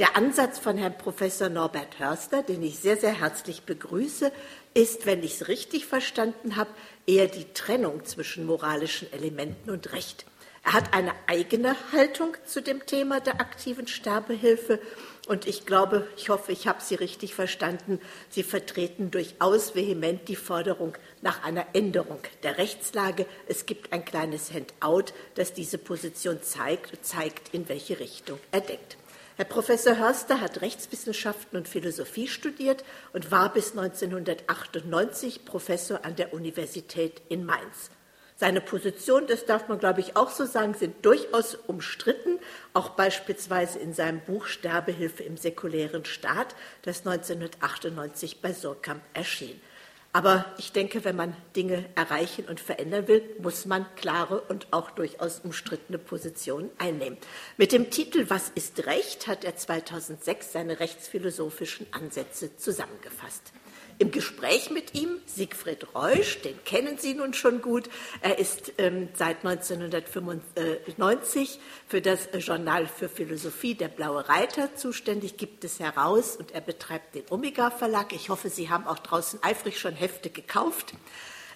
Der Ansatz von Herrn Professor Norbert Hörster, den ich sehr, sehr herzlich begrüße, ist, wenn ich es richtig verstanden habe, eher die Trennung zwischen moralischen Elementen und Recht. Er hat eine eigene Haltung zu dem Thema der aktiven Sterbehilfe und ich glaube, ich hoffe, ich habe Sie richtig verstanden. Sie vertreten durchaus vehement die Forderung nach einer Änderung der Rechtslage. Es gibt ein kleines Handout, das diese Position zeigt und zeigt, in welche Richtung er denkt. Herr Professor Hörster hat Rechtswissenschaften und Philosophie studiert und war bis 1998 Professor an der Universität in Mainz. Seine Positionen, das darf man, glaube ich, auch so sagen, sind durchaus umstritten, auch beispielsweise in seinem Buch Sterbehilfe im säkulären Staat, das 1998 bei Surkamp erschien. Aber ich denke, wenn man Dinge erreichen und verändern will, muss man klare und auch durchaus umstrittene Positionen einnehmen. Mit dem Titel Was ist Recht hat er 2006 seine rechtsphilosophischen Ansätze zusammengefasst im Gespräch mit ihm, Siegfried Reusch, den kennen Sie nun schon gut. Er ist ähm, seit 1995 für das Journal für Philosophie der Blaue Reiter zuständig, gibt es heraus und er betreibt den Omega Verlag. Ich hoffe, Sie haben auch draußen eifrig schon Hefte gekauft.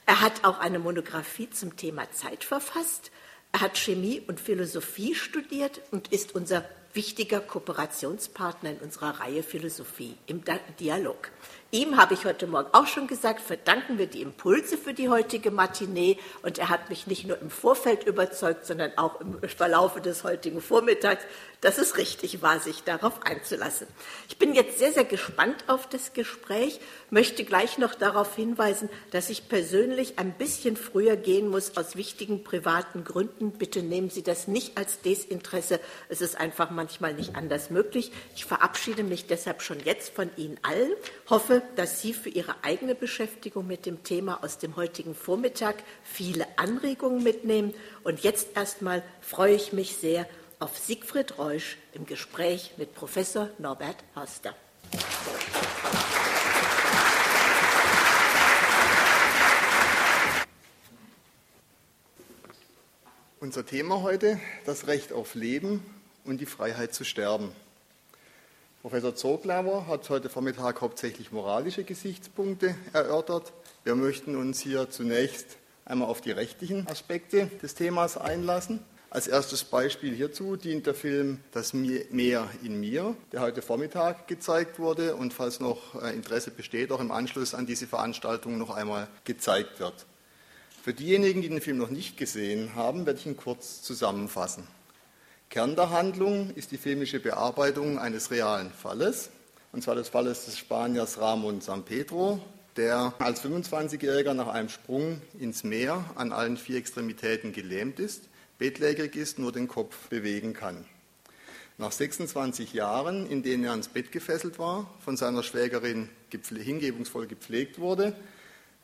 Er hat auch eine Monographie zum Thema Zeit verfasst. Er hat Chemie und Philosophie studiert und ist unser wichtiger Kooperationspartner in unserer Reihe Philosophie im Dialog. Ihm habe ich heute Morgen auch schon gesagt, verdanken wir die Impulse für die heutige Matinee. Und er hat mich nicht nur im Vorfeld überzeugt, sondern auch im Verlaufe des heutigen Vormittags, dass es richtig war, sich darauf einzulassen. Ich bin jetzt sehr, sehr gespannt auf das Gespräch, möchte gleich noch darauf hinweisen, dass ich persönlich ein bisschen früher gehen muss aus wichtigen privaten Gründen. Bitte nehmen Sie das nicht als Desinteresse. Es ist einfach manchmal nicht anders möglich. Ich verabschiede mich deshalb schon jetzt von Ihnen allen, hoffe, dass Sie für Ihre eigene Beschäftigung mit dem Thema aus dem heutigen Vormittag viele Anregungen mitnehmen. Und jetzt erstmal freue ich mich sehr auf Siegfried Reusch im Gespräch mit Professor Norbert Horster. Unser Thema heute, das Recht auf Leben und die Freiheit zu sterben. Professor Zoglever hat heute Vormittag hauptsächlich moralische Gesichtspunkte erörtert. Wir möchten uns hier zunächst einmal auf die rechtlichen Aspekte des Themas einlassen. Als erstes Beispiel hierzu dient der Film Das Meer in mir, der heute Vormittag gezeigt wurde und falls noch äh, Interesse besteht, auch im Anschluss an diese Veranstaltung noch einmal gezeigt wird. Für diejenigen, die den Film noch nicht gesehen haben, werde ich ihn kurz zusammenfassen. Kern der Handlung ist die filmische Bearbeitung eines realen Falles, und zwar des Falles des Spaniers Ramon San Pedro, der als 25-Jähriger nach einem Sprung ins Meer an allen vier Extremitäten gelähmt ist, bettlägerig ist, nur den Kopf bewegen kann. Nach 26 Jahren, in denen er ans Bett gefesselt war, von seiner Schwägerin hingebungsvoll gepflegt wurde,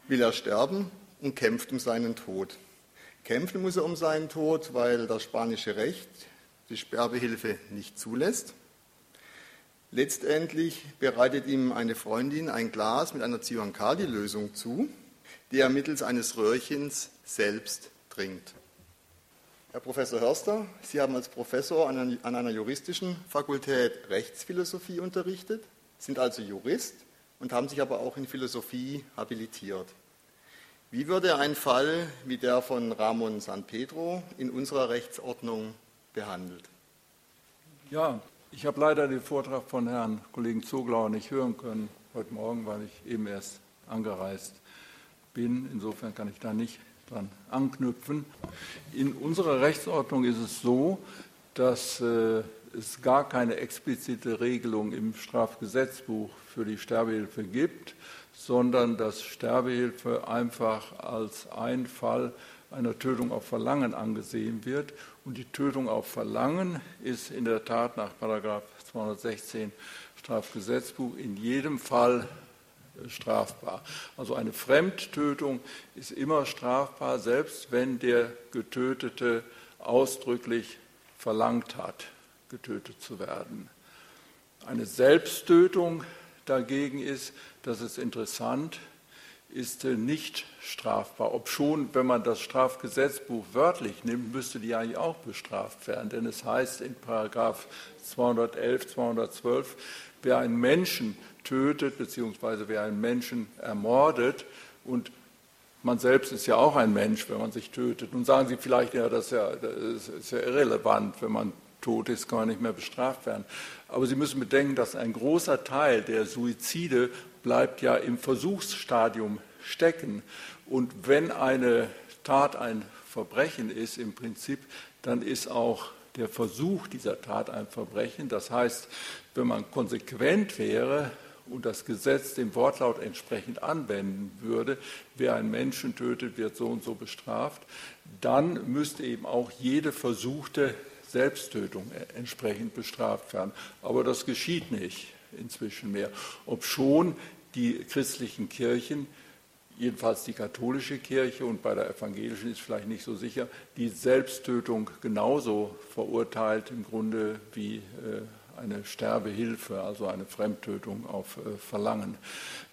will er sterben und kämpft um seinen Tod. Kämpfen muss er um seinen Tod, weil das spanische Recht die Sterbehilfe nicht zulässt. Letztendlich bereitet ihm eine Freundin ein Glas mit einer Zyankali-Lösung zu, die er mittels eines Röhrchens selbst trinkt. Herr Professor Hörster, Sie haben als Professor an einer juristischen Fakultät Rechtsphilosophie unterrichtet, sind also Jurist und haben sich aber auch in Philosophie habilitiert. Wie würde ein Fall wie der von Ramon San Pedro in unserer Rechtsordnung behandelt. Ja, ich habe leider den Vortrag von Herrn Kollegen Zoglauer nicht hören können heute Morgen, weil ich eben erst angereist bin. Insofern kann ich da nicht dran anknüpfen. In unserer Rechtsordnung ist es so, dass äh, es gar keine explizite Regelung im Strafgesetzbuch für die Sterbehilfe gibt, sondern dass Sterbehilfe einfach als ein Fall einer Tötung auf Verlangen angesehen wird. Und die Tötung auf Verlangen ist in der Tat nach 216 Strafgesetzbuch in jedem Fall äh, strafbar. Also eine Fremdtötung ist immer strafbar, selbst wenn der Getötete ausdrücklich verlangt hat, getötet zu werden. Eine Selbsttötung dagegen ist, das ist interessant, ist nicht strafbar. Ob schon, wenn man das Strafgesetzbuch wörtlich nimmt, müsste die eigentlich auch bestraft werden. Denn es heißt in Paragraph 211, 212, wer einen Menschen tötet, beziehungsweise wer einen Menschen ermordet und man selbst ist ja auch ein Mensch, wenn man sich tötet. Nun sagen Sie vielleicht, ja, das ist ja, das ist ja irrelevant, wenn man tot ist, kann man nicht mehr bestraft werden. Aber Sie müssen bedenken, dass ein großer Teil der Suizide bleibt ja im Versuchsstadium stecken. Und wenn eine Tat ein Verbrechen ist, im Prinzip, dann ist auch der Versuch dieser Tat ein Verbrechen. Das heißt, wenn man konsequent wäre und das Gesetz dem Wortlaut entsprechend anwenden würde, wer einen Menschen tötet, wird so und so bestraft, dann müsste eben auch jede versuchte Selbsttötung entsprechend bestraft werden. Aber das geschieht nicht inzwischen mehr, obschon die christlichen Kirchen, jedenfalls die katholische Kirche und bei der evangelischen ist vielleicht nicht so sicher, die Selbsttötung genauso verurteilt im Grunde wie äh, eine Sterbehilfe, also eine Fremdtötung auf äh, Verlangen.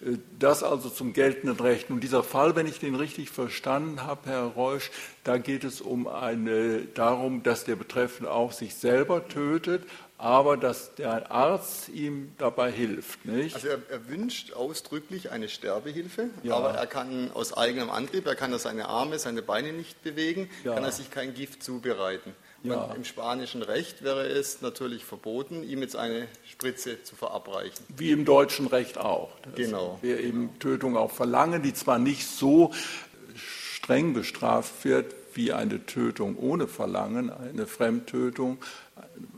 Äh, das also zum geltenden Recht. Und dieser Fall, wenn ich den richtig verstanden habe, Herr Reusch, da geht es um eine, darum, dass der Betreffende auch sich selber tötet, aber dass der Arzt ihm dabei hilft. Nicht? Also er, er wünscht ausdrücklich eine Sterbehilfe, ja. aber er kann aus eigenem Antrieb, er kann seine Arme, seine Beine nicht bewegen, ja. kann er sich kein Gift zubereiten. Ja. Im spanischen Recht wäre es natürlich verboten, ihm jetzt eine Spritze zu verabreichen. Wie im deutschen Recht auch. Das genau. Wir eben Tötung auch verlangen, die zwar nicht so streng bestraft wird wie eine Tötung ohne Verlangen, eine Fremdtötung,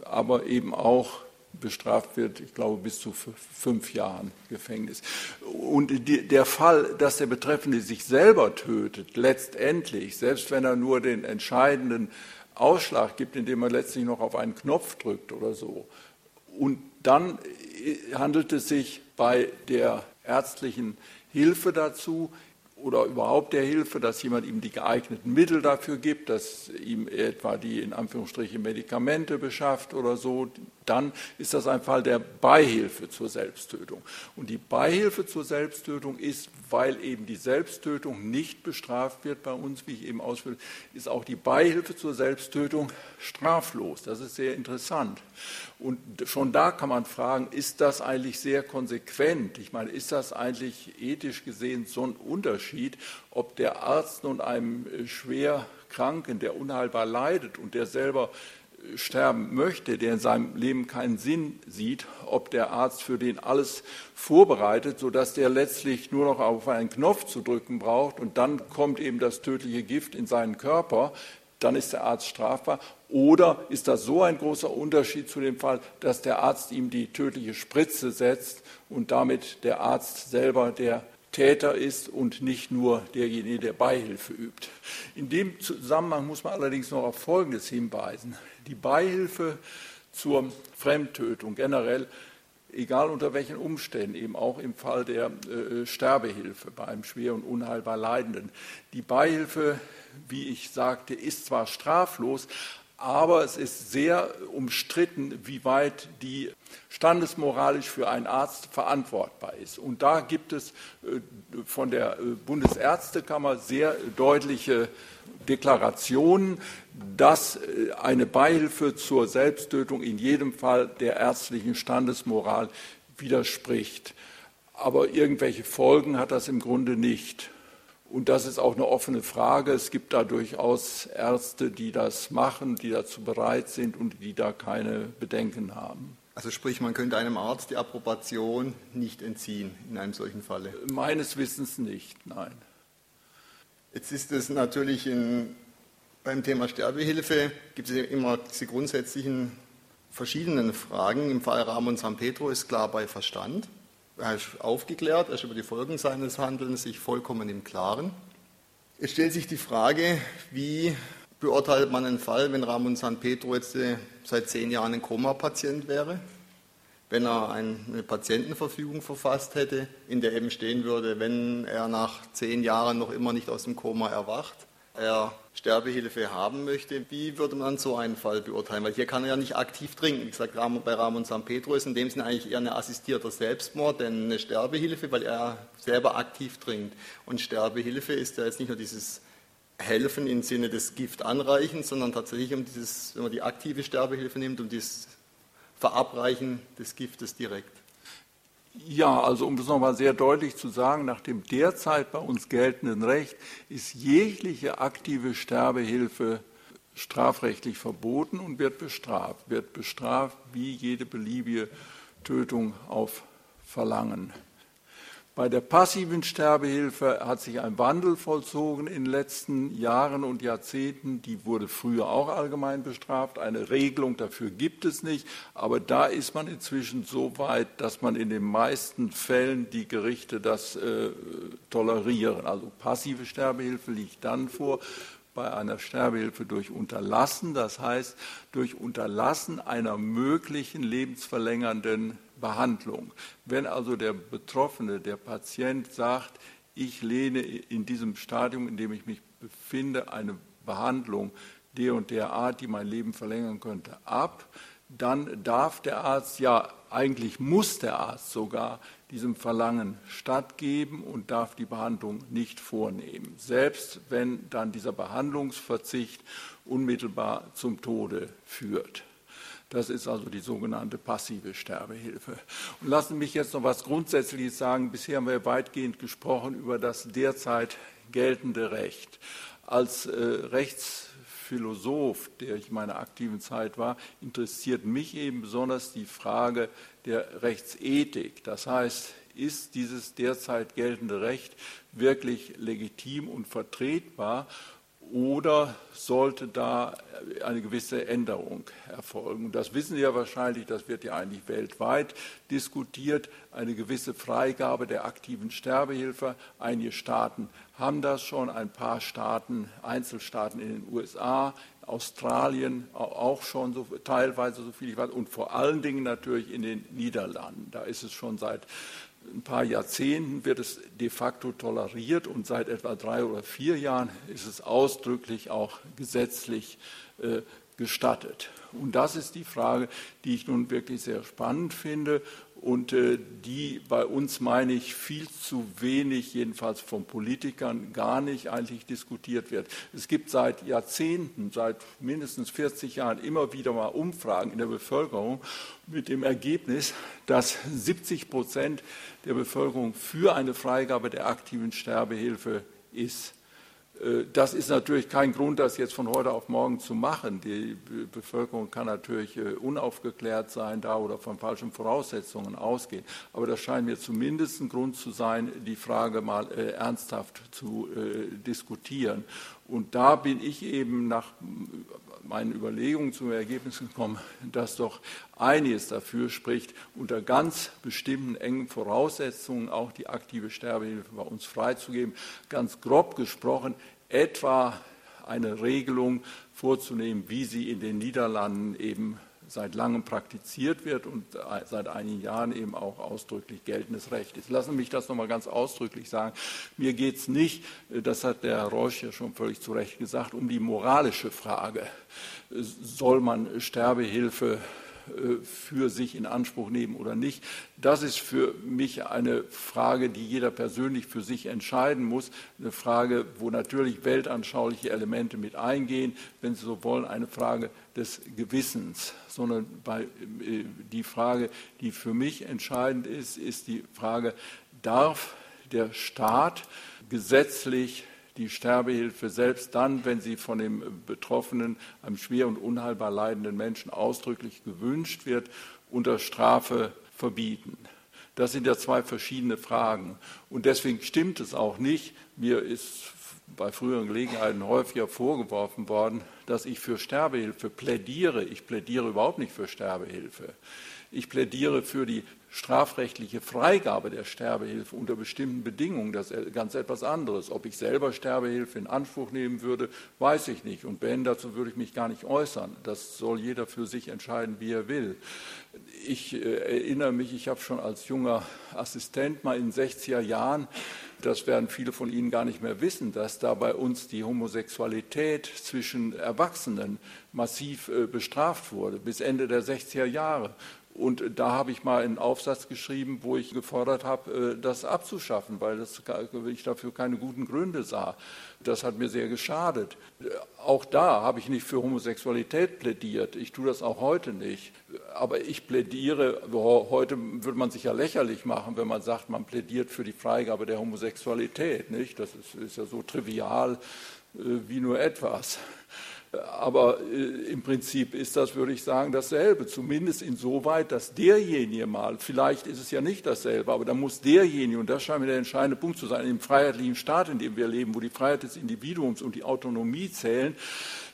aber eben auch bestraft wird, ich glaube, bis zu fünf Jahren Gefängnis. Und der Fall, dass der Betreffende sich selber tötet, letztendlich, selbst wenn er nur den entscheidenden Ausschlag gibt, indem er letztlich noch auf einen Knopf drückt oder so, und dann äh, handelt es sich bei der ärztlichen Hilfe dazu oder überhaupt der Hilfe, dass jemand ihm die geeigneten Mittel dafür gibt, dass ihm etwa die in Anführungsstrichen Medikamente beschafft oder so, dann ist das ein Fall der Beihilfe zur Selbsttötung. Und die Beihilfe zur Selbsttötung ist, weil eben die Selbsttötung nicht bestraft wird bei uns, wie ich eben ausführe, ist auch die Beihilfe zur Selbsttötung straflos. Das ist sehr interessant. Und schon da kann man fragen, ist das eigentlich sehr konsequent? Ich meine, ist das eigentlich ethisch gesehen so ein Unterschied, ob der Arzt nun einem schwer Kranken, der unheilbar leidet und der selber sterben möchte, der in seinem Leben keinen Sinn sieht, ob der Arzt für den alles vorbereitet, sodass der letztlich nur noch auf einen Knopf zu drücken braucht und dann kommt eben das tödliche Gift in seinen Körper, dann ist der Arzt strafbar. Oder ist das so ein großer Unterschied zu dem Fall, dass der Arzt ihm die tödliche Spritze setzt und damit der Arzt selber der Täter ist und nicht nur derjenige, der Beihilfe übt. In dem Zusammenhang muss man allerdings noch auf Folgendes hinweisen die Beihilfe zur Fremdtötung generell, egal unter welchen Umständen, eben auch im Fall der äh, Sterbehilfe bei einem schwer und unheilbar Leidenden. Die Beihilfe, wie ich sagte, ist zwar straflos, aber es ist sehr umstritten, wie weit die standesmoralisch für einen Arzt verantwortbar ist. Und da gibt es äh, von der äh, Bundesärztekammer sehr deutliche Deklarationen, dass äh, eine Beihilfe zur Selbsttötung in jedem Fall der ärztlichen Standesmoral widerspricht. Aber irgendwelche Folgen hat das im Grunde nicht. Und das ist auch eine offene Frage. Es gibt da durchaus Ärzte, die das machen, die dazu bereit sind und die da keine Bedenken haben. Also sprich, man könnte einem Arzt die Approbation nicht entziehen in einem solchen Falle? Meines Wissens nicht, nein. Jetzt ist es natürlich in, beim Thema Sterbehilfe, gibt es immer diese grundsätzlichen verschiedenen Fragen. Im Fall Ramon San Pedro ist klar bei Verstand. Er ist aufgeklärt, er ist über die Folgen seines Handelns sich vollkommen im Klaren. Es stellt sich die Frage, wie beurteilt man einen Fall, wenn Ramon San Pedro jetzt äh, seit zehn Jahren ein Koma-Patient wäre? wenn er eine Patientenverfügung verfasst hätte, in der eben stehen würde, wenn er nach zehn Jahren noch immer nicht aus dem Koma erwacht, er Sterbehilfe haben möchte, wie würde man so einen Fall beurteilen? Weil hier kann er ja nicht aktiv trinken. Wie gesagt, bei Ramon San Pedro ist in dem Sinne eigentlich eher ein assistierter Selbstmord, denn eine Sterbehilfe, weil er selber aktiv trinkt. Und Sterbehilfe ist ja jetzt nicht nur dieses Helfen im Sinne des Gift anreichen, sondern tatsächlich um dieses, wenn man die aktive Sterbehilfe nimmt, um das Verabreichen des Giftes direkt. Ja, also um das nochmal sehr deutlich zu sagen, nach dem derzeit bei uns geltenden Recht ist jegliche aktive Sterbehilfe strafrechtlich verboten und wird bestraft. Wird bestraft wie jede beliebige Tötung auf Verlangen. Bei der passiven Sterbehilfe hat sich ein Wandel vollzogen in den letzten Jahren und Jahrzehnten. Die wurde früher auch allgemein bestraft. Eine Regelung dafür gibt es nicht. Aber da ist man inzwischen so weit, dass man in den meisten Fällen die Gerichte das äh, tolerieren. Also passive Sterbehilfe liegt dann vor, bei einer Sterbehilfe durch Unterlassen, das heißt durch Unterlassen einer möglichen lebensverlängernden Behandlung. Wenn also der Betroffene, der Patient sagt, ich lehne in diesem Stadium, in dem ich mich befinde, eine Behandlung der und der Art, die mein Leben verlängern könnte, ab, dann darf der Arzt, ja eigentlich muss der Arzt sogar diesem Verlangen stattgeben und darf die Behandlung nicht vornehmen, selbst wenn dann dieser Behandlungsverzicht unmittelbar zum Tode führt. Das ist also die sogenannte passive Sterbehilfe. Und lassen Sie mich jetzt noch etwas Grundsätzliches sagen. Bisher haben wir weitgehend gesprochen über das derzeit geltende Recht. Als äh, Rechtsphilosoph, der ich in meiner aktiven Zeit war, interessiert mich eben besonders die Frage der Rechtsethik. Das heißt, ist dieses derzeit geltende Recht wirklich legitim und vertretbar? Oder sollte da eine gewisse Änderung erfolgen? Das wissen Sie ja wahrscheinlich, das wird ja eigentlich weltweit diskutiert, eine gewisse Freigabe der aktiven Sterbehilfe. Einige Staaten haben das schon, ein paar Staaten, Einzelstaaten in den USA, Australien auch schon so, teilweise so viel ich weiß, und vor allen Dingen natürlich in den Niederlanden. Da ist es schon seit ein paar Jahrzehnten wird es de facto toleriert und seit etwa drei oder vier Jahren ist es ausdrücklich auch gesetzlich äh, gestattet. Und das ist die Frage, die ich nun wirklich sehr spannend finde und äh, die bei uns, meine ich, viel zu wenig, jedenfalls von Politikern, gar nicht eigentlich diskutiert wird. Es gibt seit Jahrzehnten, seit mindestens 40 Jahren immer wieder mal Umfragen in der Bevölkerung mit dem Ergebnis, dass 70 Prozent der Bevölkerung für eine Freigabe der aktiven Sterbehilfe ist. Äh, das ist natürlich kein Grund, das jetzt von heute auf morgen zu machen. Die Bevölkerung kann natürlich äh, unaufgeklärt sein da oder von falschen Voraussetzungen ausgehen. Aber das scheint mir zumindest ein Grund zu sein, die Frage mal äh, ernsthaft zu diskutieren. Und da bin ich eben nach meinen Überlegungen zum Ergebnis gekommen, dass doch einiges dafür spricht, unter ganz bestimmten engen Voraussetzungen auch die aktive Sterbehilfe bei uns freizugeben. Ganz grob gesprochen, etwa eine Regelung vorzunehmen, wie sie in den Niederlanden eben seit langem praktiziert wird und seit einigen Jahren eben auch ausdrücklich geltendes Recht ist. Lassen Sie mich das nochmal ganz ausdrücklich sagen. Mir geht es nicht, das hat der Herr Reusch ja schon völlig zu Recht gesagt, um die moralische Frage. Soll man Sterbehilfe äh, für sich in Anspruch nehmen oder nicht. Das ist für mich eine Frage, die jeder persönlich für sich entscheiden muss. Eine Frage, wo natürlich weltanschauliche Elemente mit eingehen, wenn Sie so wollen, eine Frage des Gewissens, sondern bei, äh, die Frage, die für mich entscheidend ist, ist die Frage, darf der Staat gesetzlich die Sterbehilfe selbst dann, wenn sie von dem Betroffenen, einem schwer und unheilbar leidenden Menschen ausdrücklich gewünscht wird, unter Strafe verbieten. Das sind ja zwei verschiedene Fragen. Und deswegen stimmt es auch nicht. Mir ist bei früheren Gelegenheiten häufiger vorgeworfen worden, dass ich für Sterbehilfe plädiere. Ich plädiere überhaupt nicht für Sterbehilfe. Ich plädiere für die strafrechtliche Freigabe der Sterbehilfe unter bestimmten Bedingungen, das ist ganz etwas anderes. Ob ich selber Sterbehilfe in Anspruch nehmen würde, weiß ich nicht. Und wenn, dazu würde ich mich gar nicht äußern. Das soll jeder für sich entscheiden, wie er will. Ich äh, erinnere mich, ich habe schon als junger Assistent mal in den 60er Jahren das werden viele von Ihnen gar nicht mehr wissen, dass da bei uns die Homosexualität zwischen Erwachsenen massiv äh, bestraft wurde, bis Ende der 60er Jahre. Und da habe ich mal einen Aufsatz geschrieben, wo ich gefordert habe, äh, das abzuschaffen, weil das, ich dafür keine guten Gründe sah. Das hat mir sehr geschadet. Auch da habe ich nicht für Homosexualität plädiert. Ich tue das auch heute nicht. Aber ich plädiere, heute würde man sich ja lächerlich machen, wenn man sagt, man plädiert für die Freigabe der Homosexualität. Nicht? Das ist, ist ja so trivial äh, wie nur etwas. Aber äh, im Prinzip ist das, würde ich sagen, dasselbe. Zumindest insoweit, dass derjenige mal, vielleicht ist es ja nicht dasselbe, aber da muss derjenige, und das scheint mir der entscheidende Punkt zu sein, im freiheitlichen Staat, in dem wir leben, wo die Freiheit des Individuums und die Autonomie zählen,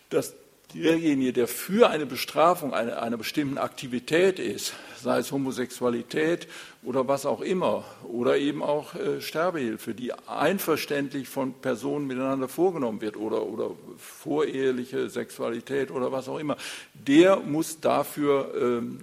dass derjenige, der für eine Bestrafung einer, einer bestimmten Aktivität ist, sei es Homosexualität oder was auch immer, oder eben auch äh, Sterbehilfe, die einverständlich von Personen miteinander vorgenommen wird, oder, oder voreheliche Sexualität oder was auch immer, der muss dafür ähm,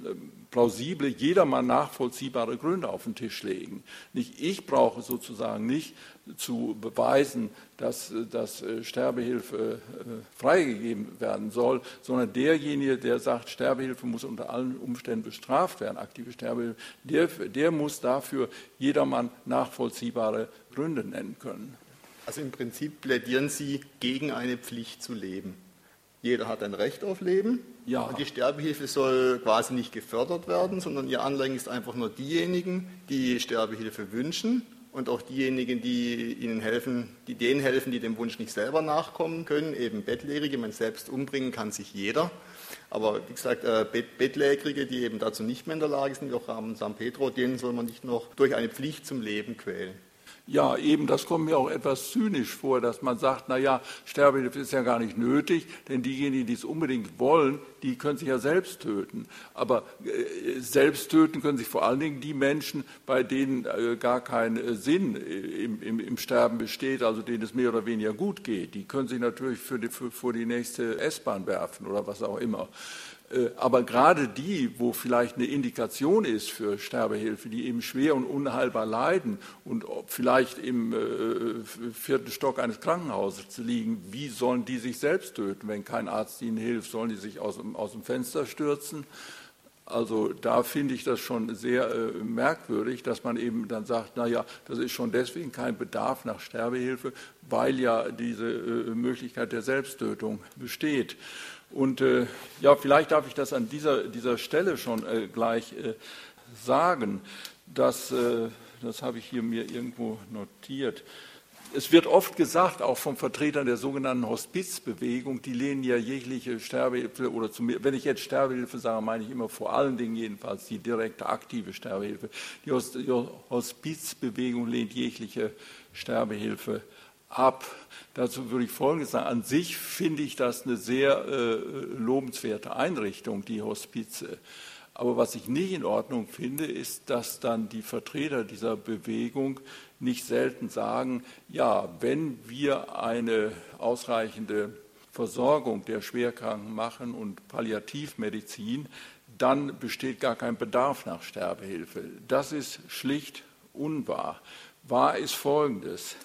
plausible, jedermann nachvollziehbare Gründe auf den Tisch legen. Nicht ich brauche sozusagen nicht zu beweisen, dass, dass äh, Sterbehilfe äh, freigegeben werden soll, sondern derjenige, der sagt, Sterbehilfe muss unter allen Umständen bestraft werden, aktive Sterbehilfe, der, der muss dafür jedermann nachvollziehbare Gründe nennen können. Also im Prinzip plädieren Sie gegen eine Pflicht zu leben. Jeder hat ein Recht auf Leben. Ja. Und die Sterbehilfe soll quasi nicht gefördert werden, sondern ihr Anliegen ist einfach nur diejenigen, die Sterbehilfe wünschen und auch diejenigen, die ihnen helfen, die denen helfen, die dem Wunsch nicht selber nachkommen können, eben Bettlägerige, man selbst umbringen kann sich jeder. Aber wie gesagt, äh, Bettlägerige, die eben dazu nicht mehr in der Lage sind, wie auch am San Pedro, denen soll man nicht noch durch eine Pflicht zum Leben quälen. Ja, eben, das kommt mir auch etwas zynisch vor, dass man sagt, na ja, Sterbehilfe ist ja gar nicht nötig, denn diejenigen, die es unbedingt wollen, die können sich ja selbst töten. Aber äh, selbst töten können sich vor allen Dingen die Menschen, bei denen äh, gar kein äh, Sinn im, im, im, Sterben besteht, also denen es mehr oder weniger gut geht. Die können sich natürlich für die, für, vor die nächste S-Bahn werfen oder was auch immer. Äh, aber gerade die, wo vielleicht eine Indikation ist für Sterbehilfe, die eben schwer und unheilbar leiden und vielleicht im äh, vierten Stock eines Krankenhauses liegen, wie sollen die sich selbst töten, wenn kein Arzt ihnen hilft? Sollen die sich aus, dem Fenster stürzen? Also da finde ich das schon sehr äh, merkwürdig, dass man eben dann sagt, naja, das ist schon deswegen kein Bedarf nach Sterbehilfe, weil ja diese Möglichkeit der Selbsttötung besteht. Und äh, ja, vielleicht darf ich das an dieser, dieser Stelle schon äh, gleich äh, sagen, dass, äh, das habe ich hier mir irgendwo notiert. Es wird oft gesagt, auch von Vertretern der sogenannten Hospizbewegung, die lehnen ja jegliche Sterbehilfe oder zu mir, wenn ich jetzt Sterbehilfe sage, meine ich immer vor allen Dingen jedenfalls die direkte aktive Sterbehilfe. Die Hospizbewegung lehnt jegliche Sterbehilfe ab. Dazu würde ich Folgendes sagen. An sich finde ich das eine sehr äh, lobenswerte Einrichtung, die Hospize. Aber was ich nicht in Ordnung finde, ist, dass dann die Vertreter dieser Bewegung nicht selten sagen, ja, wenn wir eine ausreichende Versorgung der Schwerkranken machen und Palliativmedizin, dann besteht gar kein Bedarf nach Sterbehilfe. Das ist schlicht unwahr. Wahr ist Folgendes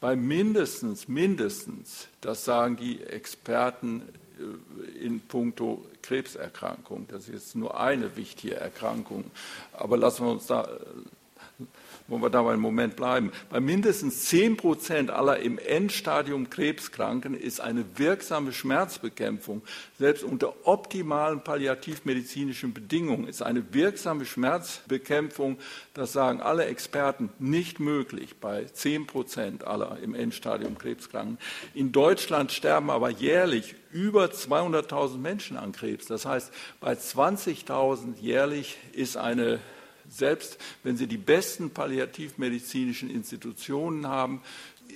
bei mindestens, mindestens, das sagen die Experten äh, in puncto Krebserkrankung, das ist jetzt nur eine wichtige Erkrankung, aber lassen wir uns da wollen wir dabei einen Moment bleiben. Bei mindestens 10 Prozent aller im Endstadium Krebskranken ist eine wirksame Schmerzbekämpfung, selbst unter optimalen palliativmedizinischen Bedingungen, ist eine wirksame Schmerzbekämpfung, das sagen alle Experten, nicht möglich bei 10 Prozent aller im Endstadium Krebskranken. In Deutschland sterben aber jährlich über 200.000 Menschen an Krebs. Das heißt, bei 20.000 jährlich ist eine selbst wenn Sie die besten palliativmedizinischen Institutionen haben,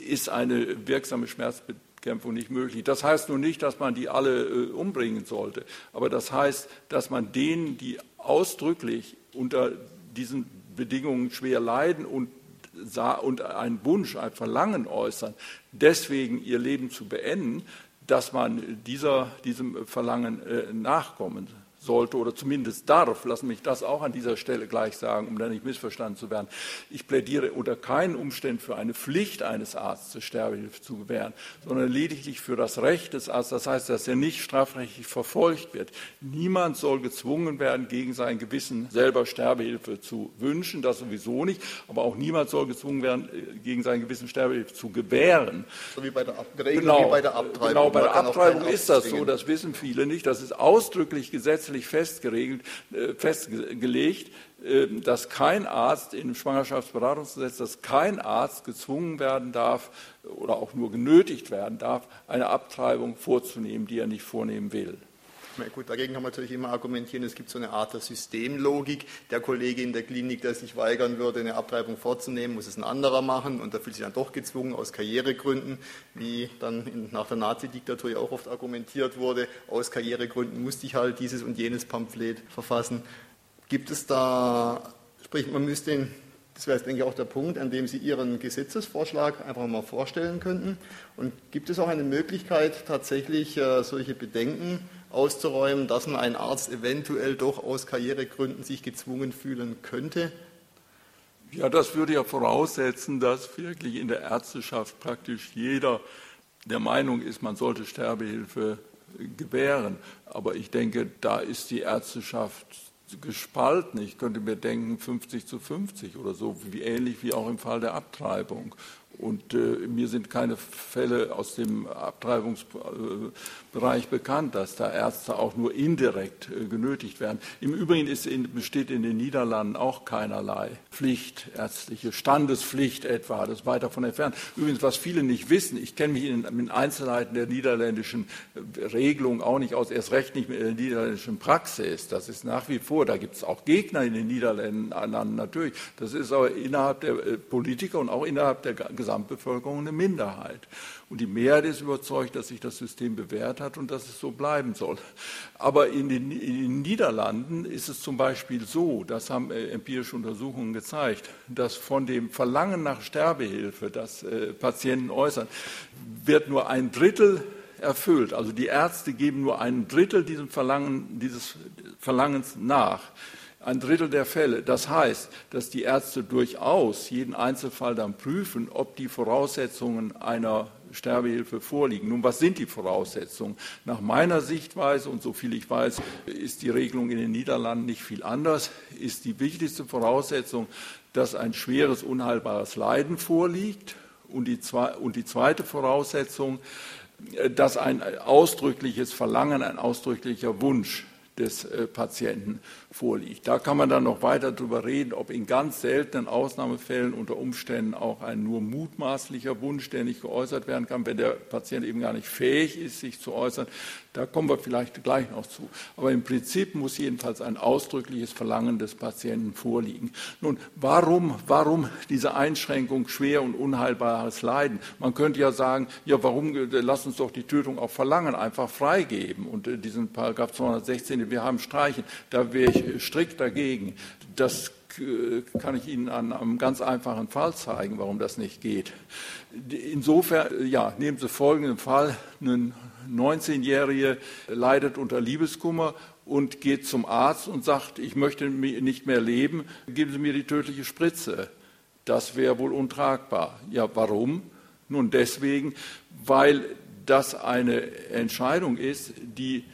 ist eine wirksame Schmerzbekämpfung nicht möglich. Das heißt nun nicht, dass man die alle äh, umbringen sollte, aber das heißt, dass man denen, die ausdrücklich unter diesen Bedingungen schwer leiden und und einen Wunsch, ein Verlangen äußern, deswegen ihr Leben zu beenden, dass man dieser, diesem Verlangen äh, nachkommen sollte oder zumindest darf, lassen mich das auch an dieser Stelle gleich sagen, um da nicht missverstanden zu werden. Ich plädiere unter keinen Umständen für eine Pflicht eines Arztes, Sterbehilfe zu gewähren, sondern lediglich für das Recht des Arztes. Das heißt, dass er nicht strafrechtlich verfolgt wird. Niemand soll gezwungen werden, gegen sein Gewissen selber Sterbehilfe zu wünschen, das sowieso nicht, aber auch niemand soll gezwungen werden, äh, gegen sein Gewissen Sterbehilfe zu gewähren. So wie bei der, Ab genau, wie bei der Abtreibung. Genau, bei der Abtreibung ist das so, das wissen viele nicht. Das ist ausdrücklich gesetzlich festgeregelt, äh, festgelegt, äh, dass kein Arzt im Schwangerschaftsberatungsgesetz, dass kein Arzt gezwungen werden darf oder auch nur genötigt werden darf, eine Abtreibung vorzunehmen, die er nicht vornehmen will. Gut, dagegen kann man natürlich immer argumentieren, es gibt so eine Art der Systemlogik. Der Kollege in der Klinik, der sich weigern würde, eine Abtreibung vorzunehmen, muss es ein anderer machen und da fühlt sich dann doch gezwungen aus Karrieregründen, wie dann nach der Nazi-Diktatur ja auch oft argumentiert wurde, aus Karrieregründen musste ich halt dieses und jenes Pamphlet verfassen. Gibt es da, sprich, man müsste das wäre, denke ich, auch der Punkt, an dem Sie Ihren Gesetzesvorschlag einfach mal vorstellen könnten. Und gibt es auch eine Möglichkeit, tatsächlich äh, solche Bedenken auszuräumen, dass man ein Arzt eventuell doch aus Karrieregründen sich gezwungen fühlen könnte? Ja, das würde ja voraussetzen, dass wirklich in der Ärzteschaft praktisch jeder der Meinung ist, man sollte Sterbehilfe gewähren. Aber ich denke, da ist die Ärzteschaft gespalten. Ich könnte mir denken 50 zu 50 oder so, wie ähnlich wie auch im Fall der Abtreibung. Und äh, mir sind keine Fälle aus dem Abtreibungsbereich bekannt, dass da Ärzte auch nur indirekt äh, genötigt werden. Im Übrigen in, besteht in den Niederlanden auch keinerlei Pflicht, ärztliche Standespflicht etwa, das ist weit davon entfernt. Übrigens, was viele nicht wissen, ich kenne mich in den Einzelheiten der niederländischen äh, Regelung auch nicht aus, erst recht nicht mit der niederländischen Praxis. Das ist nach wie vor, da gibt es auch Gegner in den Niederlanden natürlich. Das ist aber innerhalb der äh, Politiker und auch innerhalb der Gesamtheit Gesamtbevölkerung eine Minderheit. Und die Mehrheit ist überzeugt, dass sich das System bewährt hat und dass es so bleiben soll. Aber in den, in den Niederlanden ist es zum Beispiel so, das haben äh, empirische Untersuchungen gezeigt, dass von dem Verlangen nach Sterbehilfe, das äh, Patienten äußern, wird nur ein Drittel erfüllt. Also die Ärzte geben nur ein Drittel diesem Verlangen, dieses Verlangens nach ein Drittel der Fälle. Das heißt, dass die Ärzte durchaus jeden Einzelfall dann prüfen, ob die Voraussetzungen einer Sterbehilfe vorliegen. Nun, was sind die Voraussetzungen? Nach meiner Sichtweise, und so viel ich weiß, ist die Regelung in den Niederlanden nicht viel anders, ist die wichtigste Voraussetzung, dass ein schweres, unheilbares Leiden vorliegt. Und die, und die zweite Voraussetzung, dass ein ausdrückliches Verlangen, ein ausdrücklicher Wunsch des äh, Patienten vorliegt. Da kann man dann noch weiter darüber reden, ob in ganz seltenen Ausnahmefällen unter Umständen auch ein nur mutmaßlicher Wunsch, der nicht geäußert werden kann, wenn der Patient eben gar nicht fähig ist, sich zu äußern. Da kommen wir vielleicht gleich noch zu. Aber im Prinzip muss jedenfalls ein ausdrückliches Verlangen des Patienten vorliegen. Nun, warum, warum diese Einschränkung schwer und unheilbares Leiden? Man könnte ja sagen, ja, warum, äh, lass uns doch die Tötung auf Verlangen einfach freigeben und äh, diesen Paragraph 216 wir haben Streichen, da wäre ich strikt dagegen. Das kann ich Ihnen an einem ganz einfachen Fall zeigen, warum das nicht geht. Insofern, ja, nehmen Sie folgenden Fall. Eine 19-Jährige leidet unter Liebeskummer und geht zum Arzt und sagt, ich möchte nicht mehr leben, geben Sie mir die tödliche Spritze. Das wäre wohl untragbar. Ja, warum? Nun deswegen, weil das eine Entscheidung ist, die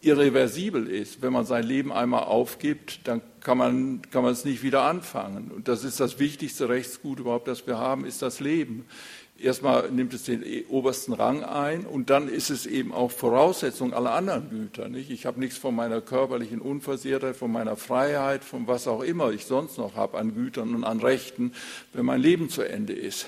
irreversibel ist. Wenn man sein Leben einmal aufgibt, dann kann man, kann man es nicht wieder anfangen. Und das ist das wichtigste Rechtsgut überhaupt, das wir haben, ist das Leben. Erstmal nimmt es den obersten Rang ein und dann ist es eben auch Voraussetzung aller anderen Güter. Nicht? Ich habe nichts von meiner körperlichen Unversehrtheit, von meiner Freiheit, von was auch immer ich sonst noch habe an Gütern und an Rechten, wenn mein Leben zu Ende ist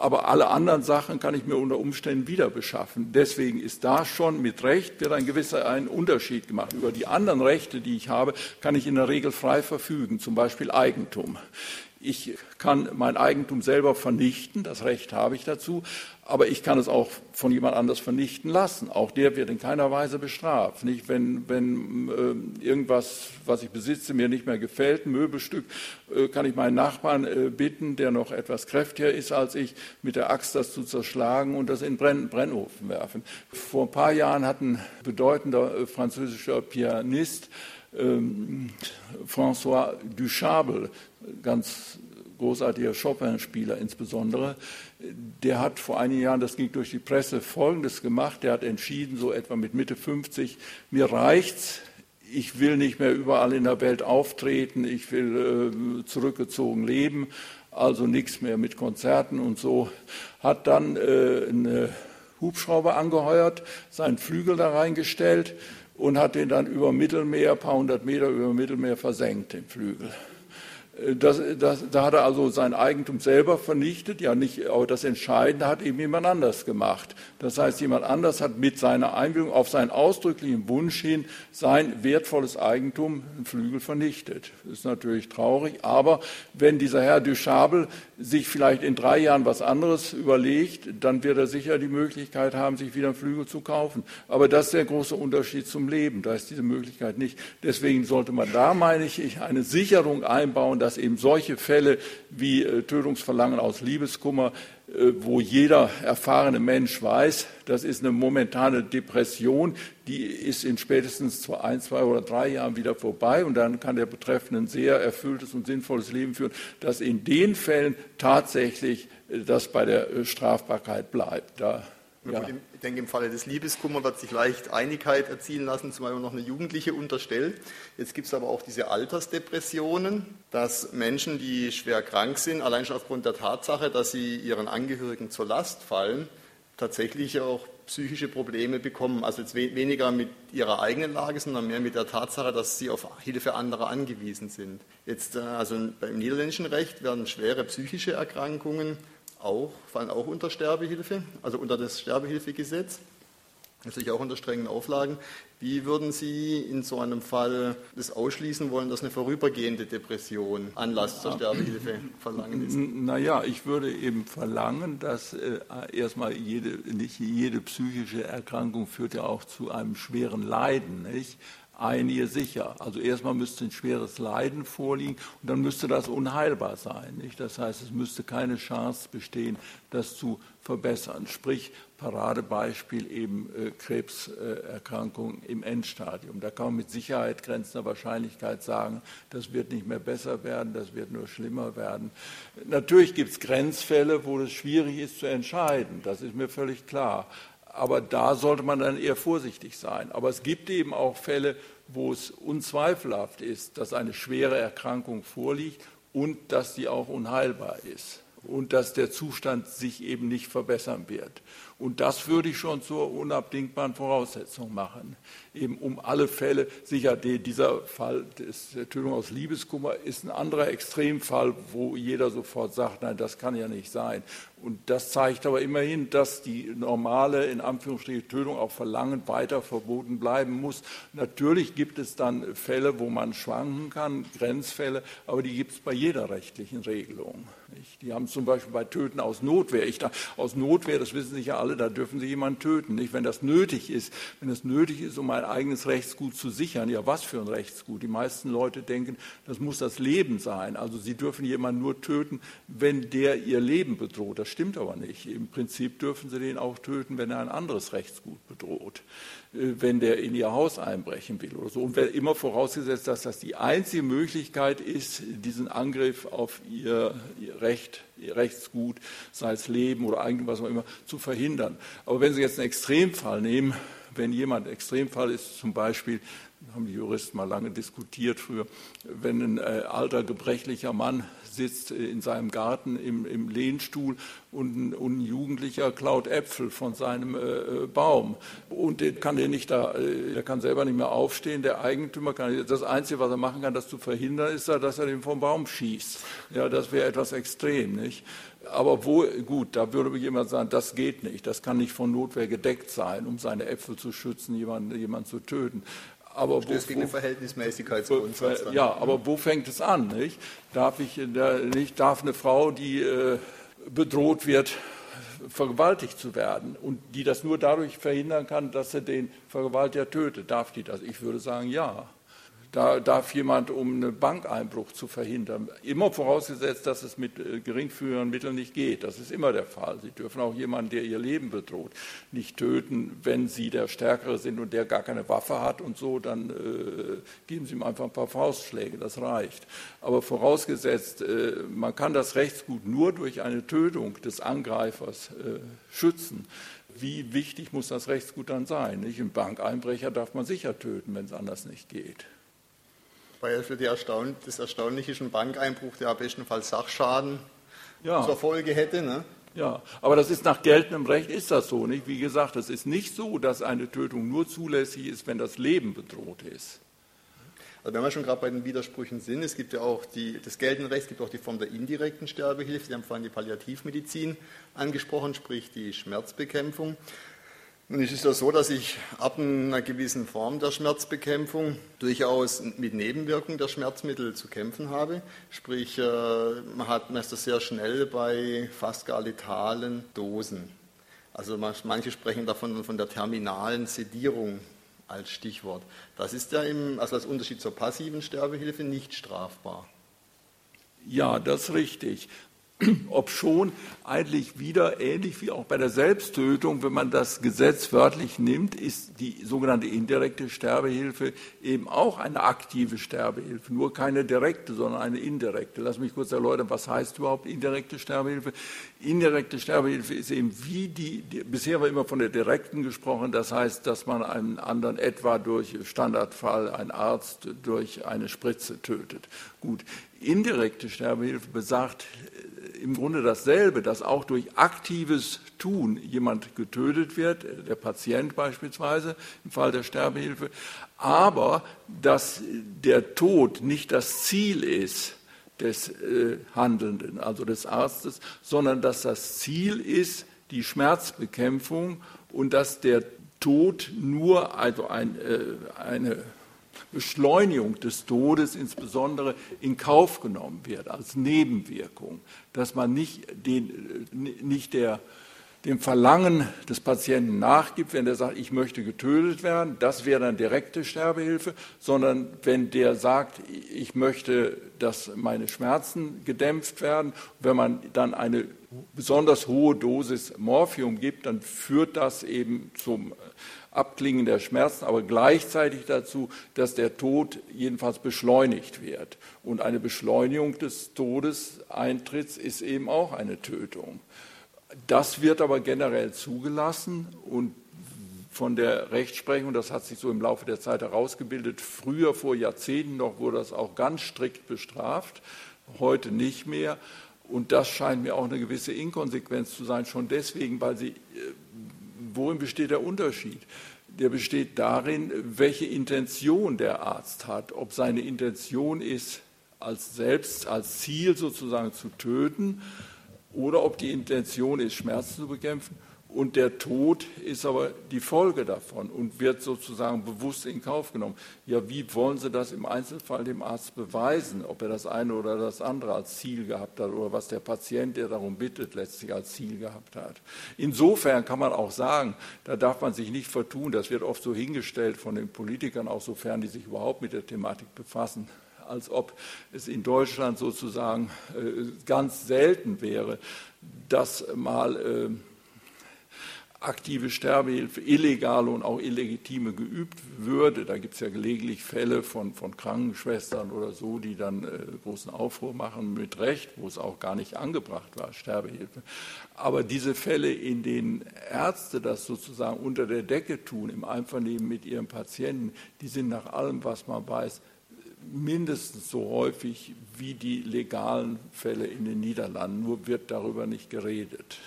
aber alle anderen Sachen kann ich mir unter Umständen wieder beschaffen. Deswegen ist da schon mit Recht wird ein gewisser ein Unterschied gemacht. Über die anderen Rechte, die ich habe, kann ich in der Regel frei verfügen, zum Beispiel Eigentum. Ich kann mein Eigentum selber vernichten, das Recht habe ich dazu, aber ich kann es auch von jemand anders vernichten lassen. Auch der wird in keiner Weise bestraft. Nicht, wenn, wenn äh, irgendwas, was ich besitze, mir nicht mehr gefällt, ein Möbelstück, äh, kann ich meinen Nachbarn äh, bitten, der noch etwas kräftiger ist als ich, mit der Axt das zu zerschlagen und das in Brenn Brennofen werfen. Vor ein paar Jahren hat ein bedeutender äh, französischer Pianist ähm, François Duchable, ganz großartiger Chopin-Spieler insbesondere, der hat vor einigen Jahren, das ging durch die Presse, Folgendes gemacht. Der hat entschieden, so etwa mit Mitte 50, mir reicht's, ich will nicht mehr überall in der Welt auftreten, ich will äh, zurückgezogen leben, also nichts mehr mit Konzerten und so. Hat dann äh, einen Hubschrauber angeheuert, seinen Flügel da reingestellt und hat den dann über Mittelmeer, ein paar hundert Meter über Mittelmeer versenkt, den Flügel. Das, das, da hat er also sein Eigentum selber vernichtet, ja nicht, aber das Entscheidende hat eben jemand anders gemacht. Das heißt, jemand anders hat mit seiner Einwilligung auf seinen ausdrücklichen Wunsch hin sein wertvolles Eigentum, einen Flügel, vernichtet. Das ist natürlich traurig, aber wenn dieser Herr Duchabel sich vielleicht in drei Jahren was anderes überlegt, dann wird er sicher die Möglichkeit haben, sich wieder einen Flügel zu kaufen. Aber das ist der große Unterschied zum Leben. Da ist diese Möglichkeit nicht. Deswegen sollte man da, meine ich, eine Sicherung einbauen, dass eben solche Fälle wie äh, Tötungsverlangen aus Liebeskummer, äh, wo jeder erfahrene Mensch weiß, das ist eine momentane Depression, die ist in spätestens ein, zwei oder drei Jahren wieder vorbei und dann kann der Betreffende ein sehr erfülltes und sinnvolles Leben führen, dass in den Fällen tatsächlich äh, das bei der Strafbarkeit bleibt. Da, ja. Ich denke, im Falle des Liebeskummer wird sich leicht Einigkeit erzielen lassen, zumal noch eine Jugendliche unterstellt. Jetzt gibt es aber auch diese Altersdepressionen, dass Menschen, die schwer krank sind, allein schon aufgrund der Tatsache, dass sie ihren Angehörigen zur Last fallen, tatsächlich auch psychische Probleme bekommen. Also jetzt weniger mit ihrer eigenen Lage, sondern mehr mit der Tatsache, dass sie auf Hilfe anderer angewiesen sind. Jetzt, äh, also beim niederländischen Recht werden schwere psychische Erkrankungen auch, fallen auch unter Sterbehilfe, also unter das Sterbehilfegesetz natürlich auch unter strengen Auflagen. Wie würden Sie in so einem Fall das ausschließen wollen, dass eine vorübergehende Depression Anlass zur Sterbehilfe verlangen ist? Naja, ich würde eben verlangen, dass äh, erstmal jede, nicht jede psychische Erkrankung führt ja auch zu einem schweren Leiden. Nicht? Einige sicher. Also erstmal müsste ein schweres Leiden vorliegen und dann müsste das unheilbar sein. Nicht? Das heißt, es müsste keine Chance bestehen, das zu verbessern. Sprich, Paradebeispiel eben äh, Krebserkrankung im Endstadium. Da kann man mit Sicherheit grenzender Wahrscheinlichkeit sagen, das wird nicht mehr besser werden, das wird nur schlimmer werden. Natürlich gibt es Grenzfälle, wo es schwierig ist zu entscheiden, das ist mir völlig klar. Aber da sollte man dann eher vorsichtig sein. Aber es gibt eben auch Fälle, wo es unzweifelhaft ist, dass eine schwere Erkrankung vorliegt und dass sie auch unheilbar ist und dass der Zustand sich eben nicht verbessern wird. Und das würde ich schon zur unabdingbaren Voraussetzung machen. Eben um alle Fälle, sicher, dieser Fall der Tötung aus Liebeskummer ist ein anderer Extremfall, wo jeder sofort sagt, nein, das kann ja nicht sein. Und das zeigt aber immerhin, dass die normale, in Anführungsstrichen, Tötung auf Verlangen weiter verboten bleiben muss. Natürlich gibt es dann Fälle, wo man schwanken kann, Grenzfälle, aber die gibt es bei jeder rechtlichen Regelung. Die haben zum Beispiel bei Töten aus Notwehr. Ich da, aus Notwehr, das wissen Sie ja alle, da dürfen Sie jemanden töten. Nicht? Wenn das nötig ist, wenn es nötig ist, um ein eigenes Rechtsgut zu sichern, ja, was für ein Rechtsgut? Die meisten Leute denken, das muss das Leben sein. Also Sie dürfen jemanden nur töten, wenn der ihr Leben bedroht. Das stimmt aber nicht. Im Prinzip dürfen Sie den auch töten, wenn er ein anderes Rechtsgut bedroht. Äh, wenn der in ihr Haus einbrechen will oder so. Und immer vorausgesetzt, dass das die einzige Möglichkeit ist, diesen Angriff auf ihr, ihr Recht, ihr Rechtsgut, sei es Leben oder Eigentum, was auch immer, zu verhindern. Aber wenn Sie jetzt einen Extremfall nehmen, wenn jemand Extremfall ist, zum Beispiel, haben die Juristen mal lange diskutiert früher, wenn ein äh, alter, gebrechlicher Mann sitzt in seinem Garten im, im Lehnstuhl und ein, und ein, Jugendlicher klaut Äpfel von seinem äh, äh Baum. Und den kann der nicht da, äh, der kann selber nicht mehr aufstehen. Der Eigentümer kann, das Einzige, was er machen kann, das zu verhindern, ist, dass er den vom Baum schießt. Ja, das wäre etwas extrem, nicht? Aber wo, gut, da würde jemand sagen, das geht nicht, das kann nicht von Notwehr gedeckt sein, um seine Äpfel zu schützen, jemanden, jemanden zu töten. Aber Stößt gegen den Verhältnismäßigkeitsgrundsatz. Dann. Ja, aber wo fängt es an? Nicht? Darf, ich, nicht, darf eine Frau, die äh, bedroht wird, vergewaltigt zu werden und die das nur dadurch verhindern kann, dass sie den Vergewaltiger tötet, darf die das? Ich würde sagen, ja. Da darf jemand, um einen Bankeinbruch zu verhindern, immer vorausgesetzt, dass es mit äh, geringfügigen Mitteln nicht geht. Das ist immer der Fall. Sie dürfen auch jemanden, der ihr Leben bedroht, nicht töten, wenn sie der Stärkere sind und der gar keine Waffe hat und so, dann äh, geben Sie ihm einfach ein paar Faustschläge, das reicht. Aber vorausgesetzt, äh, man kann das Rechtsgut nur durch eine Tötung des Angreifers äh, schützen wie wichtig muss das Rechtsgut dann sein? Nicht? Ein Bankeinbrecher darf man sicher töten, wenn es anders nicht geht. Weil für die Erstaun das Erstaunliche ein Bankeinbruch, der bestenfalls Sachschaden ja. zur Folge hätte. Ne? Ja, aber das ist nach geltendem Recht ist das so, nicht? Wie gesagt, es ist nicht so, dass eine Tötung nur zulässig ist, wenn das Leben bedroht ist. Also wenn wir schon gerade bei den Widersprüchen sind, es gibt ja auch die, das geltende Recht, es gibt auch die Form der indirekten Sterbehilfe. Sie haben vorhin die Palliativmedizin angesprochen, sprich die Schmerzbekämpfung. Nun ist es ja so, dass ich ab einer gewissen Form der Schmerzbekämpfung durchaus mit Nebenwirkungen der Schmerzmittel zu kämpfen habe. Sprich, äh, man, hat, man ist das sehr schnell bei fast gar letalen Dosen. Also manche sprechen davon von der terminalen Sedierung als Stichwort. Das ist ja im, also als Unterschied zur passiven Sterbehilfe nicht strafbar. Ja, das ist richtig ob schon eigentlich wieder ähnlich wie auch bei der Selbsttötung, wenn man das Gesetz wörtlich nimmt, ist die sogenannte indirekte Sterbehilfe eben auch eine aktive Sterbehilfe, nur keine direkte, sondern eine indirekte. Lass mich kurz erläutern, was heißt überhaupt indirekte Sterbehilfe? Indirekte Sterbehilfe ist eben wie die, die bisher war immer von der direkten gesprochen, das heißt, dass man einen anderen etwa durch Standardfall, einen Arzt durch eine Spritze tötet. Gut, indirekte Sterbehilfe besagt im Grunde dasselbe, dass auch durch aktives Tun jemand getötet wird, der Patient beispielsweise im Fall der Sterbehilfe, aber dass der Tod nicht das Ziel ist des äh, Handelnden, also des Arztes, sondern dass das Ziel ist die Schmerzbekämpfung und dass der Tod nur also ein, äh, eine Beschleunigung des Todes insbesondere in Kauf genommen wird als Nebenwirkung, dass man nicht, den, nicht der, dem Verlangen des Patienten nachgibt, wenn der sagt, ich möchte getötet werden, das wäre dann direkte Sterbehilfe, sondern wenn der sagt, ich möchte, dass meine Schmerzen gedämpft werden, wenn man dann eine besonders hohe Dosis Morphium gibt, dann führt das eben zum Abklingen der Schmerzen, aber gleichzeitig dazu, dass der Tod jedenfalls beschleunigt wird. Und eine Beschleunigung des Todeseintritts ist eben auch eine Tötung. Das wird aber generell zugelassen und von der Rechtsprechung, das hat sich so im Laufe der Zeit herausgebildet, früher vor Jahrzehnten noch wurde das auch ganz strikt bestraft, heute nicht mehr. Und das scheint mir auch eine gewisse Inkonsequenz zu sein, schon deswegen, weil sie äh, worin besteht der Unterschied? Der besteht darin, welche Intention der Arzt hat. Ob seine Intention ist, als selbst, als Ziel sozusagen zu töten, oder ob die Intention ist, Schmerzen zu bekämpfen und der Tod ist aber die Folge davon und wird sozusagen bewusst in Kauf genommen. Ja, wie wollen Sie das im Einzelfall dem Arzt beweisen, ob er das eine oder das andere als Ziel gehabt hat oder was der Patient, der darum bittet, letztlich als Ziel gehabt hat? Insofern kann man auch sagen, da darf man sich nicht vertun, das wird oft so hingestellt von den Politikern, auch sofern die sich überhaupt mit der Thematik befassen als ob es in Deutschland sozusagen äh, ganz selten wäre, dass mal äh, aktive Sterbehilfe, illegale und auch illegitime geübt würde. Da gibt es ja gelegentlich Fälle von, von Krankenschwestern oder so, die dann äh, großen Aufruhr machen, mit Recht, wo es auch gar nicht angebracht war, Sterbehilfe. Aber diese Fälle, in denen Ärzte das sozusagen unter der Decke tun, im Einvernehmen mit ihren Patienten, die sind nach allem, was man weiß, mindestens so häufig wie die legalen Fälle in den Niederlanden, nur wird darüber nicht geredet.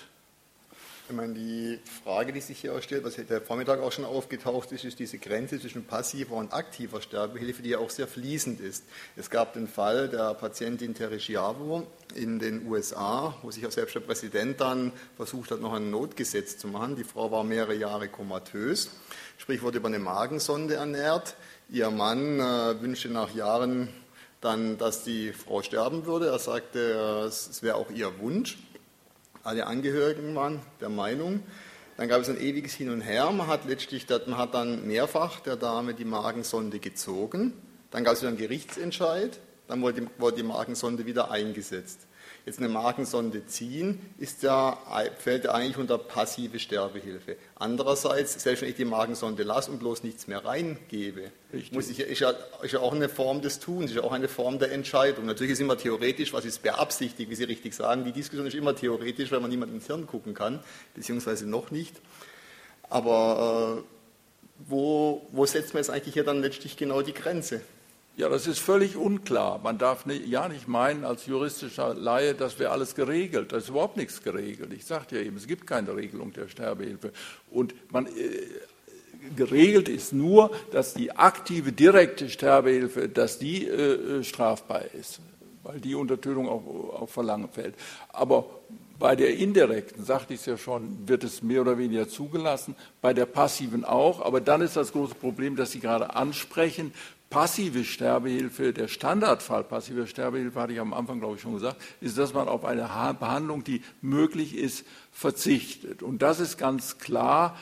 Ich meine, die Frage, die sich hier stellt, was der Vormittag auch schon aufgetaucht ist, ist diese Grenze zwischen passiver und aktiver Sterbehilfe, die ja auch sehr fließend ist. Es gab den Fall der Patientin Terry Schiavo in den USA, wo sich auch selbst der Präsident dann versucht hat, noch ein Notgesetz zu machen. Die Frau war mehrere Jahre komatös, sprich wurde über eine Magensonde ernährt. Ihr Mann äh, wünschte nach Jahren dann, dass die Frau sterben würde. Er sagte, es wäre auch ihr Wunsch. Alle Angehörigen waren der Meinung. Dann gab es ein ewiges Hin und Her. Man hat letztlich, man hat dann mehrfach der Dame die Magensonde gezogen. Dann gab es wieder einen Gerichtsentscheid. Dann wurde die Magensonde wieder eingesetzt jetzt eine Magensonde ziehen, ist ja, fällt ja eigentlich unter passive Sterbehilfe. Andererseits, selbst wenn ich die Magensonde lasse und bloß nichts mehr reingebe, muss ich, ist, ja, ist ja auch eine Form des Tuns, ist ja auch eine Form der Entscheidung. Natürlich ist immer theoretisch, was ist beabsichtigt, wie Sie richtig sagen. Die Diskussion ist immer theoretisch, weil man niemand ins Hirn gucken kann, beziehungsweise noch nicht. Aber äh, wo, wo setzt man jetzt eigentlich hier dann letztlich genau die Grenze? Ja, das ist völlig unklar. Man darf nicht, ja nicht meinen als juristischer Laie, das wäre alles geregelt. Da ist überhaupt nichts geregelt. Ich sagte ja eben, es gibt keine Regelung der Sterbehilfe. Und man, äh, geregelt ist nur, dass die aktive, direkte Sterbehilfe, dass die äh, strafbar ist, weil die Untertötung auf, auf Verlangen fällt. Aber bei der indirekten, sagte ich es ja schon, wird es mehr oder weniger zugelassen, bei der passiven auch. Aber dann ist das große Problem, das Sie gerade ansprechen, passive Sterbehilfe, der Standardfall passive Sterbehilfe, hatte ich am Anfang, glaube ich, schon gesagt, ist, dass man auf eine Behandlung, die möglich ist, verzichtet. Und das ist ganz klar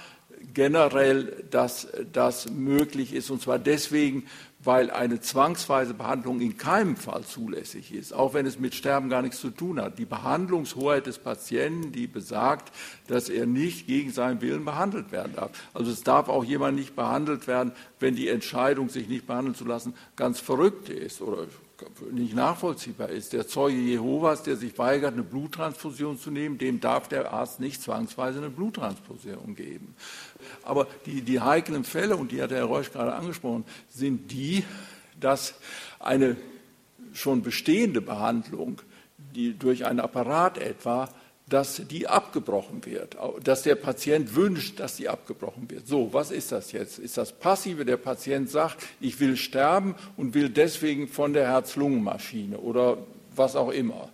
generell, dass das möglich ist. Und zwar deswegen, weil eine zwangsweise Behandlung in keinem Fall zulässig ist, auch wenn es mit Sterben gar nichts zu tun hat. Die Behandlungshoheit des Patienten, die besagt, dass er nicht gegen seinen Willen behandelt werden darf. Also es darf auch jemand nicht behandelt werden, wenn die Entscheidung, sich nicht behandeln zu lassen, ganz verrückt ist oder nicht nachvollziehbar ist. Der Zeuge Jehovas, der sich weigert, eine Bluttransfusion zu nehmen, dem darf der Arzt nicht zwangsweise eine Bluttransfusion geben. Aber die, die heiklen Fälle, und die hat Herr Reusch gerade angesprochen, sind die, dass eine schon bestehende Behandlung, die durch einen Apparat etwa, dass die abgebrochen wird, dass der Patient wünscht, dass die abgebrochen wird. So, was ist das jetzt? Ist das passive? Der Patient sagt, ich will sterben und will deswegen von der Herz-Lungen-Maschine oder was auch immer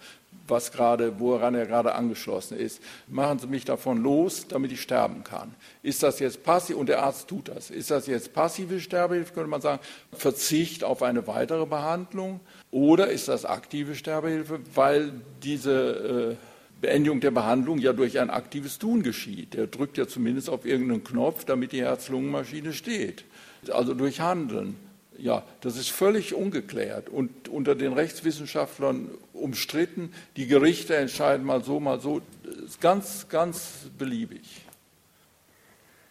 was gerade, woran er gerade angeschlossen ist. Machen Sie mich davon los, damit ich sterben kann. Ist das jetzt passiv, und der Arzt tut das, ist das jetzt passive Sterbehilfe, könnte man sagen, Verzicht auf eine weitere Behandlung? Oder ist das aktive Sterbehilfe, weil diese äh, Beendigung der Behandlung ja durch ein aktives Tun geschieht. Der drückt ja zumindest auf irgendeinen Knopf, damit die Herz-Lungen-Maschine steht. Also durch Handeln. Ja, das ist völlig ungeklärt und unter den Rechtswissenschaftlern umstritten. Die Gerichte entscheiden mal so, mal so. Das ist ganz, ganz beliebig.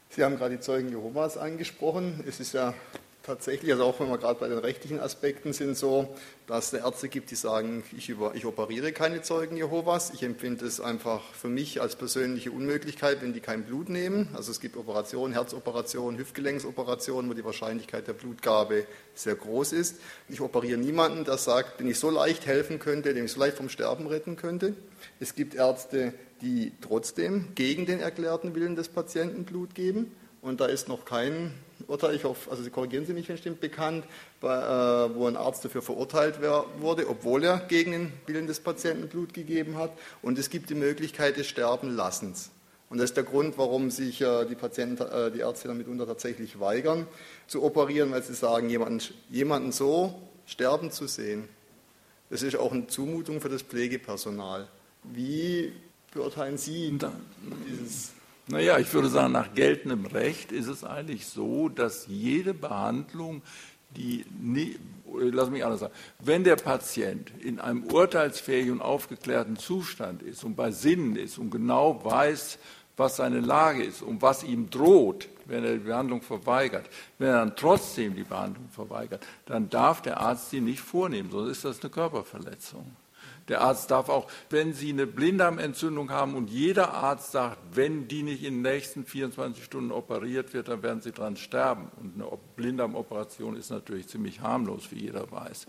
Sie haben gerade die Zeugen Jehovas angesprochen. Es ist ja tatsächlich, also auch wenn wir gerade bei den rechtlichen Aspekten sind, so, dass es Ärzte gibt, die sagen, ich, über, ich operiere keine Zeugen Jehovas. Ich empfinde es einfach für mich als persönliche Unmöglichkeit, wenn die kein Blut nehmen. Also es gibt Operationen, Herzoperationen, Hüftgelenksoperationen, wo die Wahrscheinlichkeit der Blutgabe sehr groß ist. Ich operiere niemanden, der sagt, den ich so leicht helfen könnte, den ich so leicht vom Sterben retten könnte. Es gibt Ärzte, die trotzdem gegen den erklärten Willen des Patienten Blut geben. Und da ist noch kein Urteil, ich hoffe, also Sie korrigieren Sie mich, wenn stimmt, bekannt, äh, wo ein Arzt dafür verurteilt wurde, obwohl er gegen den Willen des Patienten Blut gegeben hat. Und es gibt die Möglichkeit des Sterbenlassens. Und das ist der Grund, warum sich äh, die Patienten, äh, die Ärzte dann mitunter tatsächlich weigern zu operieren, weil sie sagen, jemanden, jemanden so sterben zu sehen, das ist auch eine Zumutung für das Pflegepersonal. Wie beurteilen Sie dieses naja, ich würde sagen, nach geltendem Recht ist es eigentlich so, dass jede Behandlung, die, nie, lass mich anders sagen, wenn der Patient in einem urteilsfähigen und aufgeklärten Zustand ist und bei Sinnen ist und genau weiß, was seine Lage ist und was ihm droht, wenn er die Behandlung verweigert, wenn er dann trotzdem die Behandlung verweigert, dann darf der Arzt sie nicht vornehmen, sonst ist das eine Körperverletzung. Der Arzt darf auch, wenn Sie eine Blinddarmentzündung haben und jeder Arzt sagt, wenn die nicht in den nächsten 24 Stunden operiert wird, dann werden Sie dran sterben. Und eine Blinddarmoperation ist natürlich ziemlich harmlos, wie jeder weiß.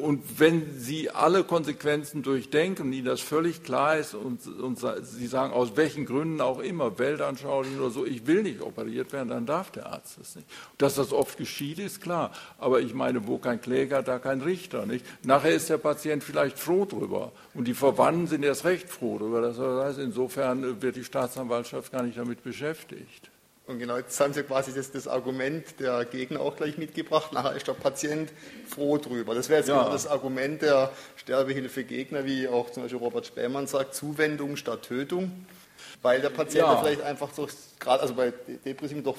Und wenn Sie alle Konsequenzen durchdenken, Ihnen das völlig klar ist und, und Sie sagen, aus welchen Gründen auch immer, weltanschaulich oder so, ich will nicht operiert werden, dann darf der Arzt das nicht. Dass das oft geschieht, ist klar. Aber ich meine, wo kein Kläger, da kein Richter. Nicht? Nachher ist der Patient vielleicht froh drüber drüber. Und die Verwandten sind erst recht froh darüber. Das heißt, insofern wird die Staatsanwaltschaft gar nicht damit beschäftigt. Und genau jetzt haben Sie quasi das, das, Argument der Gegner auch gleich mitgebracht. Nachher ist der Patient froh drüber. Das wäre jetzt ja. genau das Argument der Sterbehilfegegner, wie auch zum Beispiel Robert Spähmann sagt, Zuwendung statt Tötung. Weil der Patient ja. vielleicht einfach so, gerade also bei Depressionen doch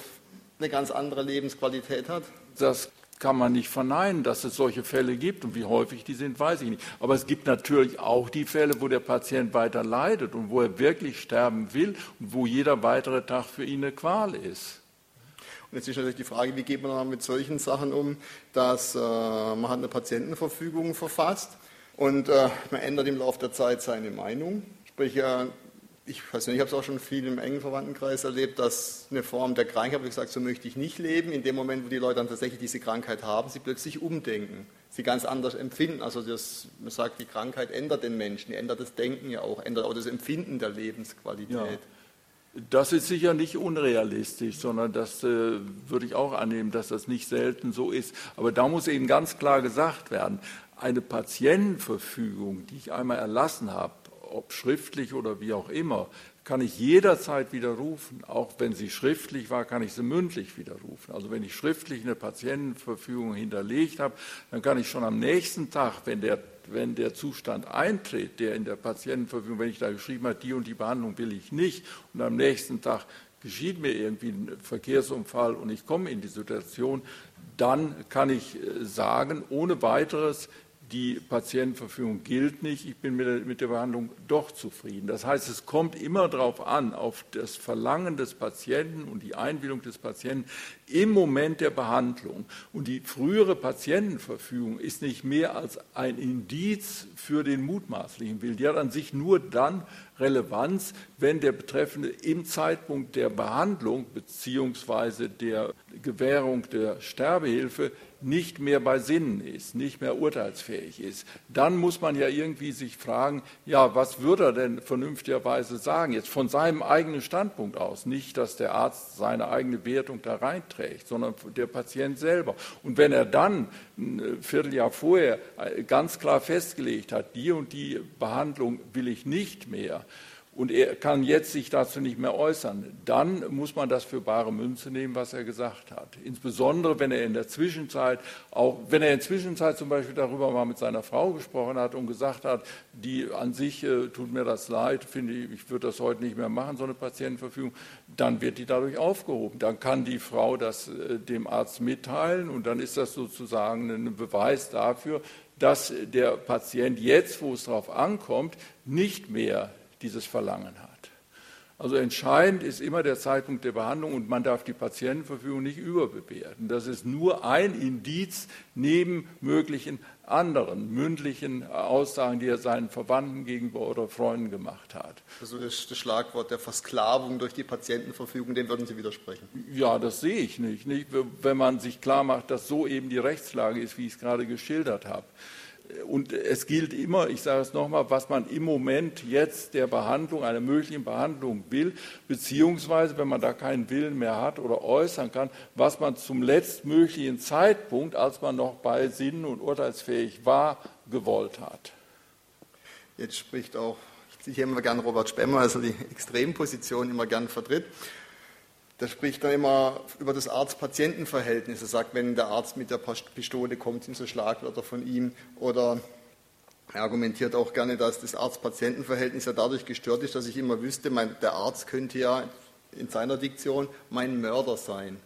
eine ganz andere Lebensqualität hat. Das kann man nicht verneinen, dass es solche Fälle gibt. Und wie häufig die sind, weiß ich nicht. Aber es gibt natürlich auch die Fälle, wo der Patient weiter leidet und wo er wirklich sterben will und wo jeder weitere Tag für ihn eine Qual ist. Und jetzt ist natürlich die Frage, wie geht man dann mit solchen Sachen um, dass äh, man hat eine Patientenverfügung verfasst und äh, man ändert im Laufe der Zeit seine Meinung. Sprich, äh, ich weiß nicht, ich habe es auch schon viel im engen Verwandtenkreis erlebt, dass eine Form der Krankheit, ich gesagt, so möchte ich nicht leben. In dem Moment, wo die Leute dann tatsächlich diese Krankheit haben, sie plötzlich umdenken, sie ganz anders empfinden. Also das, man sagt, die Krankheit ändert den Menschen, ändert das Denken ja auch, ändert auch das Empfinden der Lebensqualität. Ja. Das ist sicher nicht unrealistisch, sondern das äh, würde ich auch annehmen, dass das nicht selten so ist. Aber da muss eben ganz klar gesagt werden, eine Patientenverfügung, die ich einmal erlassen habe, ob schriftlich oder wie auch immer, kann ich jederzeit widerrufen. Auch wenn sie schriftlich war, kann ich sie mündlich widerrufen. Also wenn ich schriftlich eine Patientenverfügung hinterlegt habe, dann kann ich schon am nächsten Tag, wenn der, wenn der Zustand eintritt, der in der Patientenverfügung, wenn ich da geschrieben habe, die und die Behandlung will ich nicht, und am nächsten Tag geschieht mir irgendwie ein Verkehrsunfall und ich komme in die Situation, dann kann ich äh, sagen, ohne weiteres, die Patientenverfügung gilt nicht, ich bin mit der, mit der, Behandlung doch zufrieden. Das heißt, es kommt immer darauf an, auf das Verlangen des Patienten und die Einwilligung des Patienten im Moment der Behandlung. Und die frühere Patientenverfügung ist nicht mehr als ein Indiz für den mutmaßlichen Willen. Die hat an sich nur dann Relevanz, wenn der Betreffende im Zeitpunkt der Behandlung bzw. der Gewährung der Sterbehilfe nicht mehr bei Sinnen ist, nicht mehr urteilsfähig ist, dann muss man ja irgendwie sich fragen, ja, was würde er denn vernünftigerweise sagen, jetzt von seinem eigenen Standpunkt aus, nicht, dass der Arzt seine eigene Wertung da reinträgt, sondern der Patient selber. Und wenn er dann ein Vierteljahr vorher ganz klar festgelegt hat, die und die Behandlung will ich nicht mehr, und er kann jetzt sich dazu nicht mehr äußern, dann muss man das für bare Münze nehmen, was er gesagt hat. Insbesondere, wenn er in der Zwischenzeit auch, wenn er in der Zwischenzeit zum Beispiel darüber mal mit seiner Frau gesprochen hat und gesagt hat, die an sich äh, tut mir das leid, finde ich, ich würde das heute nicht mehr machen, so eine Patientenverfügung, dann wird die dadurch aufgehoben. Dann kann die Frau das äh, dem Arzt mitteilen und dann ist das sozusagen ein Beweis dafür, dass der Patient jetzt, wo es darauf ankommt, nicht mehr dieses Verlangen hat. Also entscheidend ist immer der Zeitpunkt der Behandlung und man darf die Patientenverfügung nicht überbewerten. Das ist nur ein Indiz neben möglichen anderen mündlichen Aussagen, die er seinen Verwandten gegenüber oder Freunden gemacht hat. Also das, das Schlagwort der Versklavung durch die Patientenverfügung, dem würden Sie widersprechen? Ja, das sehe ich nicht, nicht. Wenn man sich klar macht, dass so eben die Rechtslage ist, wie ich es gerade geschildert habe und es gilt immer, ich sage es nochmal, was man im Moment jetzt der Behandlung, einer möglichen Behandlung will, beziehungsweise, wenn man da keinen Willen mehr hat oder äußern kann, was man zum letztmöglichen Zeitpunkt, als man noch bei Sinnen und urteilsfähig war, gewollt hat. Jetzt spricht auch, ich ziehe immer gern Robert Spemmer, also die Extremposition immer gern vertritt. Der spricht dann immer über das Arzt-Patienten-Verhältnis. Er sagt, wenn der Arzt mit der Pistole kommt, sind so Schlagwörter von ihm. Oder er argumentiert auch gerne, dass das Arzt-Patienten-Verhältnis ja dadurch gestört ist, dass ich immer wüsste, mein, der Arzt könnte ja in seiner Diktion mein Mörder sein.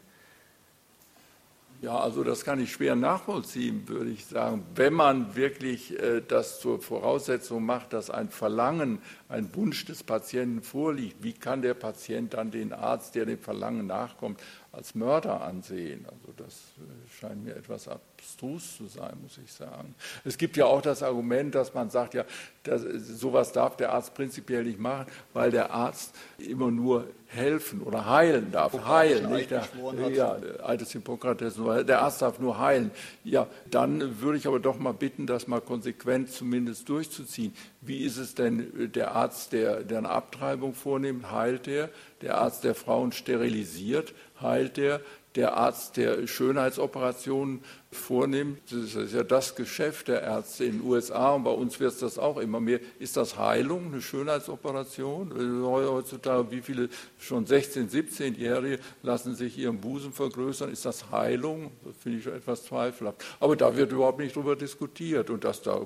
Ja, also das kann ich schwer nachvollziehen, würde ich sagen. Wenn man wirklich äh, das zur Voraussetzung macht, dass ein Verlangen, ein Wunsch des Patienten vorliegt, wie kann der Patient dann den Arzt, der dem Verlangen nachkommt, als Mörder ansehen? Also das äh, scheint mir etwas abstrus zu sein, muss ich sagen. Es gibt ja auch das Argument, dass man sagt, ja, das, sowas darf der Arzt prinzipiell nicht machen, weil der Arzt immer nur helfen oder heilen darf. Heilen, nicht der, ja, altes Hippokrates, der Arzt darf nur heilen. Ja, dann würde ich aber doch mal bitten, das mal konsequent zumindest durchzuziehen. Wie ist es denn der Arzt, der, der eine Abtreibung vornimmt, heilt er? Der Arzt, der Frauen sterilisiert, heilt er? Der Arzt, der Schönheitsoperationen vornimmt, das ist ja das Geschäft der Ärzte in den USA und bei uns wird es das auch immer mehr. Ist das Heilung, eine Schönheitsoperation? Heutzutage, wie viele schon 16-, 17-Jährige lassen sich ihren Busen vergrößern? Ist das Heilung? Das finde ich etwas zweifelhaft. Aber da wird überhaupt nicht drüber diskutiert und das da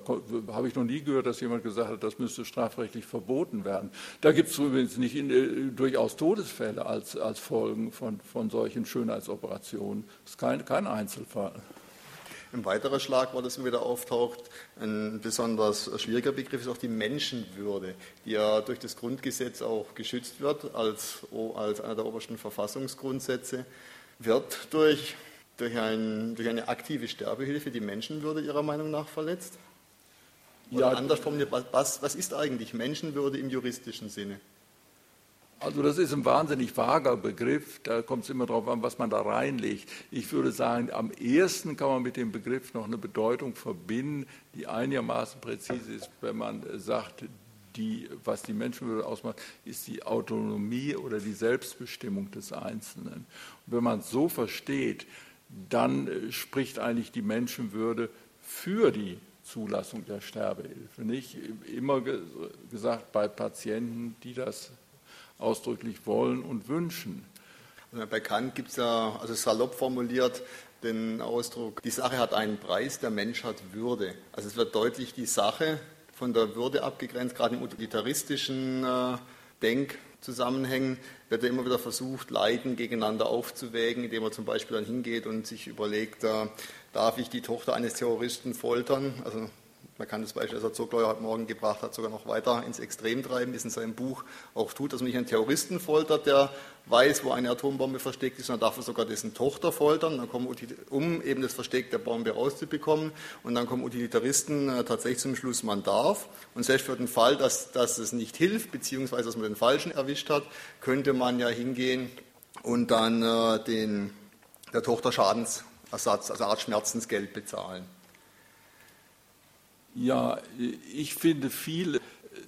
habe ich noch nie gehört, dass jemand gesagt hat, das müsste strafrechtlich verboten werden. Da gibt es übrigens nicht in, äh, durchaus Todesfälle als, als Folgen von, von solchen Schönheitsoperationen. Das ist kein, kein Einzelfall. Ein weiterer Schlagwort, das immer wieder auftaucht, ein besonders schwieriger Begriff ist auch die Menschenwürde, die ja durch das Grundgesetz auch geschützt wird als, als einer der obersten Verfassungsgrundsätze, wird durch, durch, ein, durch eine aktive Sterbehilfe die Menschenwürde Ihrer Meinung nach verletzt? Oder ja, anders formuliert, was, was ist eigentlich Menschenwürde im juristischen Sinne? Also das ist ein wahnsinnig vager Begriff, da kommt es immer darauf an, was man da reinlegt. Ich würde sagen, am ehesten kann man mit dem Begriff noch eine Bedeutung verbinden, die einigermaßen präzise ist, wenn man sagt, die, was die Menschenwürde ausmacht, ist die Autonomie oder die Selbstbestimmung des Einzelnen. Und wenn man es so versteht, dann äh, spricht eigentlich die Menschenwürde für die Zulassung der Sterbehilfe. Nicht immer gesagt bei Patienten, die das ausdrücklich wollen und wünschen. Bei Kant gibt es ja, also salopp formuliert, den Ausdruck, die Sache hat einen Preis, der Mensch hat Würde. Also es wird deutlich die Sache von der Würde abgegrenzt, gerade im utilitaristischen äh, Denkzusammenhängen wird ja immer wieder versucht, Leiden gegeneinander aufzuwägen, indem man zum Beispiel dann hingeht und sich überlegt, äh, darf ich die Tochter eines Terroristen foltern? Also man kann das Beispiel, das er Zugleuer heute Morgen gebracht hat, sogar noch weiter ins Extrem treiben, wie es in seinem Buch auch tut, dass man nicht einen Terroristen foltert, der weiß, wo eine Atombombe versteckt ist, sondern darf er sogar dessen Tochter foltern, dann kommen, um eben das Versteck der Bombe rauszubekommen. Und dann kommen Utilitaristen äh, tatsächlich zum Schluss, man darf. Und selbst für den Fall, dass, dass es nicht hilft, beziehungsweise dass man den Falschen erwischt hat, könnte man ja hingehen und dann äh, den, der Tochter Schadensersatz, also Art Schmerzensgeld bezahlen. Ja, ich finde viel,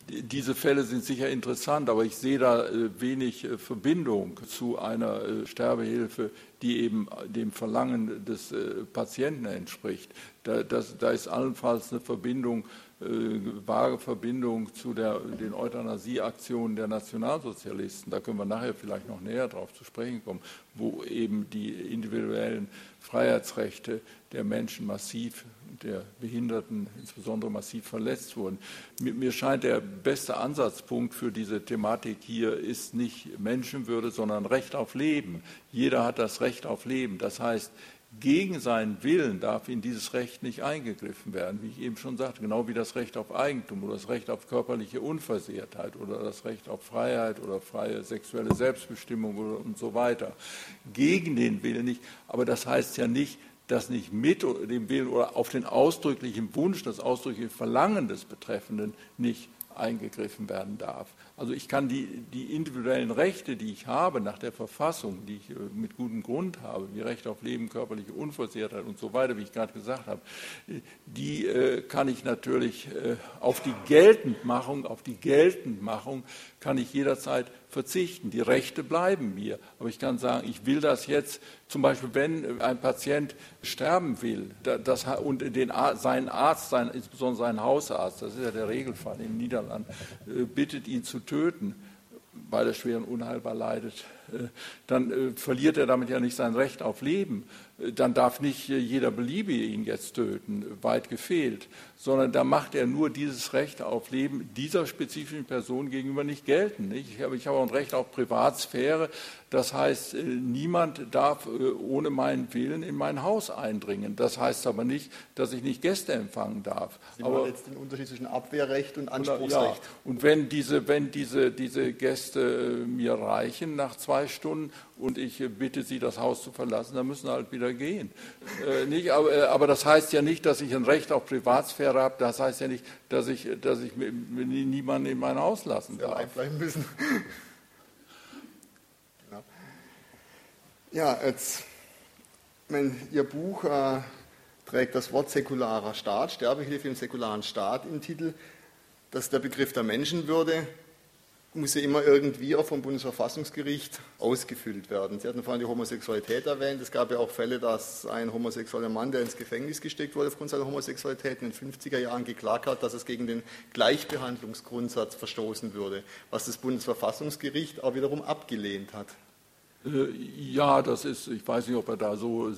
diese Fälle sind sicher interessant, aber ich sehe da äh, wenig äh, Verbindung zu einer äh, Sterbehilfe, die eben dem Verlangen des Patienten entspricht. Da, das, da ist allenfalls eine Verbindung, vage Verbindung zu der, den Euthanasieaktionen der Nationalsozialisten. Da können wir nachher vielleicht noch näher darauf zu sprechen kommen, wo eben die individuellen Freiheitsrechte der Menschen massiv der Behinderten insbesondere massiv verletzt wurden. Mir scheint der beste Ansatzpunkt für diese Thematik hier ist nicht Menschenwürde, sondern Recht auf Leben. Jeder hat das Recht auf Leben. Das heißt, gegen seinen Willen darf in dieses Recht nicht eingegriffen werden, wie ich eben schon sagte, genau wie das Recht auf Eigentum oder das Recht auf körperliche Unversehrtheit oder das Recht auf Freiheit oder freie sexuelle Selbstbestimmung und so weiter. Gegen den Willen nicht, aber das heißt ja nicht, dass nicht mit dem Willen oder auf den ausdrücklichen Wunsch, das ausdrückliche Verlangen des Betreffenden nicht eingegriffen werden darf. Also ich kann die, die individuellen Rechte, die ich habe nach der Verfassung, die ich äh, mit gutem Grund habe, wie Recht auf Leben, körperliche Unversehrtheit und so weiter, wie ich gerade gesagt habe, die äh, kann ich natürlich äh, auf die Geltendmachung, auf die Geltendmachung kann ich jederzeit verzichten. Die Rechte bleiben mir. Aber ich kann sagen, ich will das jetzt, zum Beispiel, wenn ein Patient sterben will das, und den, seinen Arzt, sein, insbesondere seinen Hausarzt, das ist ja der Regelfall in den Niederlanden, bittet ihn zu töten, weil er schwer und unheilbar leidet, äh, dann äh, verliert er damit ja nicht sein Recht auf Leben. Äh, dann darf nicht jeder Beliebige ihn jetzt töten, weit gefehlt, sondern da macht er nur dieses Recht auf Leben dieser spezifischen Person gegenüber nicht gelten. Ich habe, ich habe auch ein Recht auf Privatsphäre. Das heißt, niemand darf ohne meinen Willen in mein Haus eindringen. Das heißt aber nicht, dass ich nicht Gäste empfangen darf. Sie aber jetzt den Unterschied zwischen Abwehrrecht und Anspruchsrecht. Ja, und wenn diese, wenn diese, diese Gäste mir reichen nach zwei Stunden und ich bitte Sie, das Haus zu verlassen, dann müssen halt wieder gehen. Äh, nicht, aber, äh, aber, das heißt ja nicht, dass ich ein Recht auf Privatsphäre habe. Das heißt ja nicht, dass ich, dass ich niemanden in mein Haus lassen darf. Ja, bleiben müssen. genau. Ja, jetzt, mein, Ihr Buch äh, trägt das Wort säkularer Staat, Sterbehilfe im säkularen Staat im Titel. Das ist der Begriff der Menschenwürde muss ja immer irgendwie auch vom Bundesverfassungsgericht ausgefüllt werden. Sie hatten vorhin die Homosexualität erwähnt. Es gab ja auch Fälle, dass ein homosexueller Mann, der ins Gefängnis gesteckt wurde aufgrund seiner Homosexualität, in den 50er Jahren geklagt hat, dass es gegen den Gleichbehandlungsgrundsatz verstoßen würde, was das Bundesverfassungsgericht auch wiederum abgelehnt hat. Äh, ja, das ist, ich weiß nicht, ob er da so äh,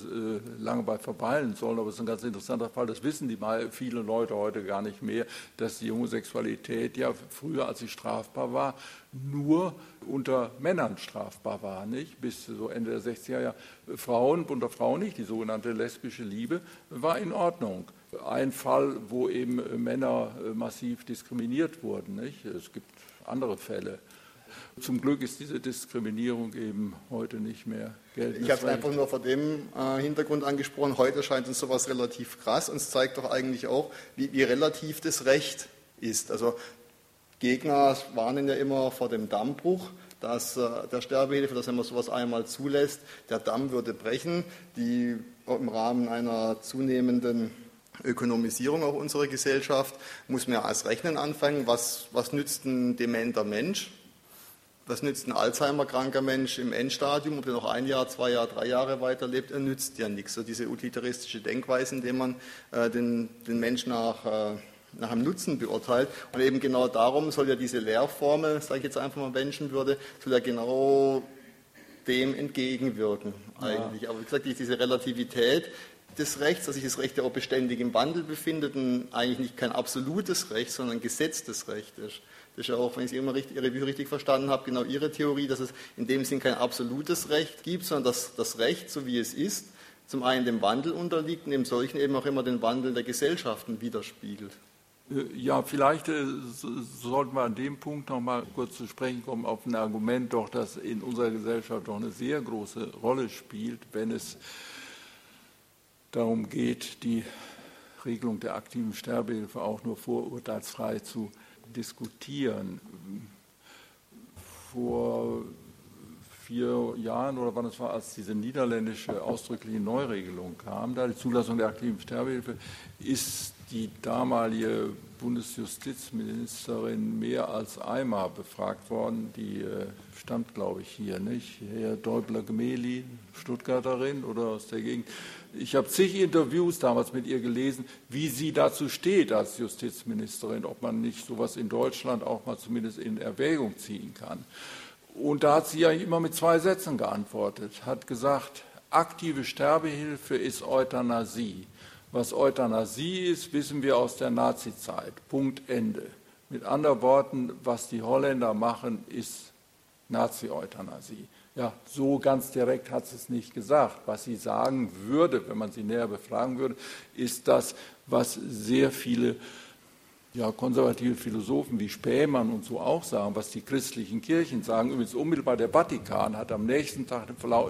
lange bei verweilen soll, aber es ist ein ganz interessanter Fall. Das wissen die mal viele Leute heute gar nicht mehr, dass die Homosexualität ja früher, als sie strafbar war, nur unter Männern strafbar war, nicht? Bis so Ende der 60er Jahre. Frauen, unter Frauen nicht, die sogenannte lesbische Liebe war in Ordnung. Ein Fall, wo eben Männer äh, massiv diskriminiert wurden, nicht? Es gibt andere Fälle. Zum Glück ist diese Diskriminierung eben heute nicht mehr geltend. Ich habe es einfach nur vor dem äh, Hintergrund angesprochen. Heute scheint uns sowas relativ krass und es zeigt doch eigentlich auch, wie, wie relativ das Recht ist. Also Gegner warnen ja immer vor dem Dammbruch dass äh, der Sterbehilfe, dass wenn man sowas einmal zulässt, der Damm würde brechen, die im Rahmen einer zunehmenden Ökonomisierung auch unserer Gesellschaft muss man ja als Rechnen anfangen. Was, was nützt ein dementer Mensch? Was nützt ein Alzheimer-kranker Mensch im Endstadium, ob er noch ein Jahr, zwei Jahre, drei Jahre weiterlebt? Er nützt ja nichts. So diese utilitaristische Denkweise, indem man äh, den, den Menschen nach, äh, nach einem Nutzen beurteilt. Und eben genau darum soll ja diese Lehrformel, sage ich jetzt einfach mal Menschenwürde, soll ja genau dem entgegenwirken eigentlich. Ja. Aber wie gesagt, diese Relativität des Rechts, dass sich das Recht ja auch beständig im Wandel befindet und eigentlich nicht kein absolutes Recht, sondern ein gesetztes Recht ist. Das ist ja auch, wenn ich immer richtig, Ihre Bücher richtig verstanden habe, genau Ihre Theorie, dass es in dem Sinn kein absolutes Recht gibt, sondern dass das Recht, so wie es ist, zum einen dem Wandel unterliegt und im solchen eben auch immer den Wandel der Gesellschaften widerspiegelt. Äh, ja, vielleicht äh, sollten wir an dem Punkt noch mal kurz zu sprechen kommen auf ein Argument, doch das in unserer Gesellschaft doch eine sehr große Rolle spielt, wenn es darum geht, die Regelung der aktiven Sterbehilfe auch nur vorurteilsfrei zu diskutieren. Vor vier Jahren oder wann es war, als diese niederländische ausdrückliche Neuregelung kam, da die Zulassung der aktiven Sterbehilfe, ist die damalige Bundesjustizministerin mehr als einmal befragt worden. Die äh, stammt, glaube ich, hier, nicht? Herr Däubler-Gmeli, Stuttgarterin oder aus der Gegend. Ich habe zig Interviews damals mit ihr gelesen, wie sie dazu steht als Justizministerin, ob man nicht sowas in Deutschland auch mal zumindest in Erwägung ziehen kann. Und da hat sie ja immer mit zwei Sätzen geantwortet, hat gesagt, aktive Sterbehilfe ist Euthanasie. Was Euthanasie ist, wissen wir aus der Nazizeit. Punkt Ende. Mit anderen Worten, was die Holländer machen, ist Nazi-Euthanasie. Ja, so ganz direkt hat sie es nicht gesagt. Was sie sagen würde, wenn man sie näher befragen würde, ist das, was sehr viele ja, konservative Philosophen wie Spähmann und so auch sagen, was die christlichen Kirchen sagen. Übrigens unmittelbar der Vatikan hat am nächsten Tag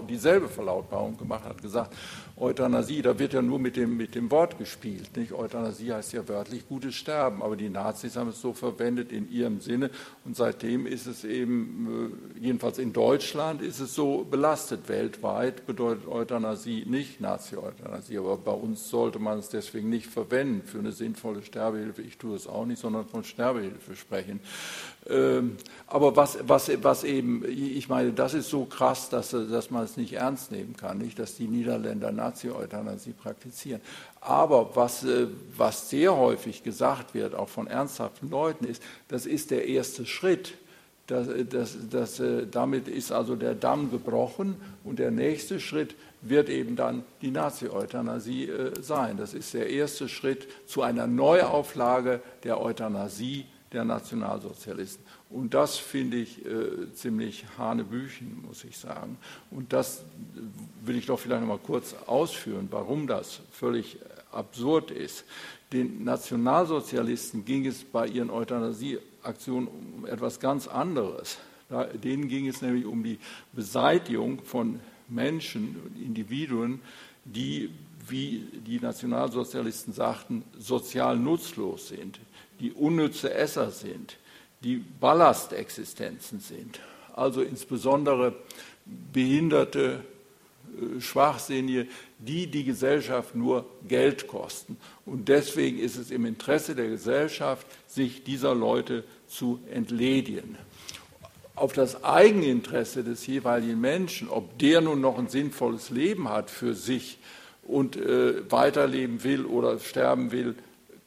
dieselbe Verlautbarung gemacht, hat gesagt, Euthanasie, da wird ja nur mit dem, mit dem Wort gespielt. Nicht? Euthanasie heißt ja wörtlich gutes Sterben, aber die Nazis haben es so verwendet in ihrem Sinne und seitdem ist es eben, äh, jedenfalls in Deutschland, ist es so belastet. Weltweit bedeutet Euthanasie nicht Nazi-Euthanasie, aber bei uns sollte man es deswegen nicht verwenden für eine sinnvolle Sterbehilfe. Ich tue es auch nicht, sondern von Sterbehilfe sprechen. Ähm, aber was, was, was eben, ich meine, das ist so krass, dass, dass man es nicht ernst nehmen kann, nicht, dass die Niederländer Nazi-Euthanasie praktizieren. Aber was, äh, was sehr häufig gesagt wird, auch von ernsthaften Leuten, ist, das ist der erste Schritt. Das, das, das, äh, damit ist also der Damm gebrochen und der nächste Schritt wird eben dann die Nazi-Euthanasie äh, sein. Das ist der erste Schritt zu einer Neuauflage der Euthanasie der Nationalsozialisten. Und das finde ich äh, ziemlich hanebüchen, muss ich sagen. Und das will ich doch vielleicht noch mal kurz ausführen, warum das völlig absurd ist. Den Nationalsozialisten ging es bei ihren Euthanasieaktionen um etwas ganz anderes. Da, denen ging es nämlich um die Beseitigung von Menschen, Individuen, die, wie die Nationalsozialisten sagten, sozial nutzlos sind, die unnütze Esser sind, die Ballastexistenzen sind, also insbesondere behinderte, äh, Schwachsinnige, die die Gesellschaft nur Geld kosten. Und deswegen ist es im Interesse der Gesellschaft, sich dieser Leute zu entledigen. auf das Eigeninteresse des jeweiligen Menschen, ob der nun noch ein sinnvolles Leben hat für sich und äh, weiterleben will oder sterben will,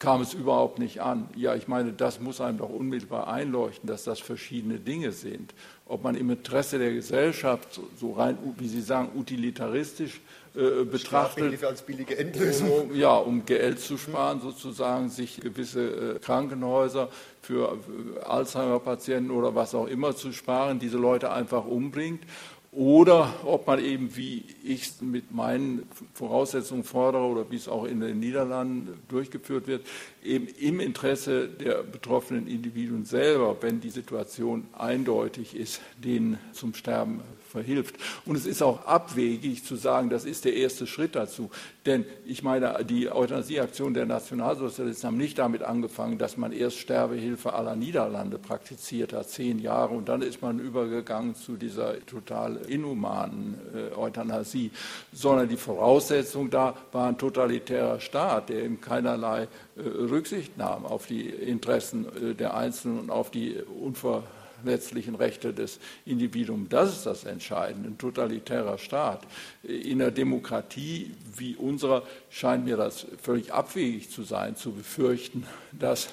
kam es überhaupt nicht an. Ja, ich meine, das muss einem doch unmittelbar einleuchten, dass das verschiedene Dinge sind. Ob man im Interesse der Gesellschaft, so rein, wie Sie sagen, utilitaristisch äh, betrachtet, als billige Endlösung. Um, ja, um Geld zu sparen, sozusagen, sich gewisse äh, Krankenhäuser für Alzheimer-Patienten oder was auch immer zu sparen, diese Leute einfach umbringt oder ob man eben, wie ich es mit meinen Voraussetzungen fordere oder wie es auch in den Niederlanden durchgeführt wird, eben im Interesse der betroffenen Individuen selber, wenn die Situation eindeutig ist, denen zum Sterben verhilft. Und es ist auch abwegig zu sagen, das ist der erste Schritt dazu. Denn ich meine, die Euthanasieaktion der Nationalsozialisten haben nicht damit angefangen, dass man erst Sterbehilfe aller Niederlande praktiziert hat, zehn Jahre, und dann ist man übergegangen zu dieser total inhumanen äh, Euthanasie, sondern die Voraussetzung da war ein totalitärer Staat, der eben keinerlei äh, Rücksicht nahm auf die Interessen äh, der Einzelnen und auf die Unver letztlichen Rechte des Individuums. Das ist das Entscheidende. Ein totalitärer Staat. In einer Demokratie wie unserer scheint mir das völlig abwegig zu sein, zu befürchten, dass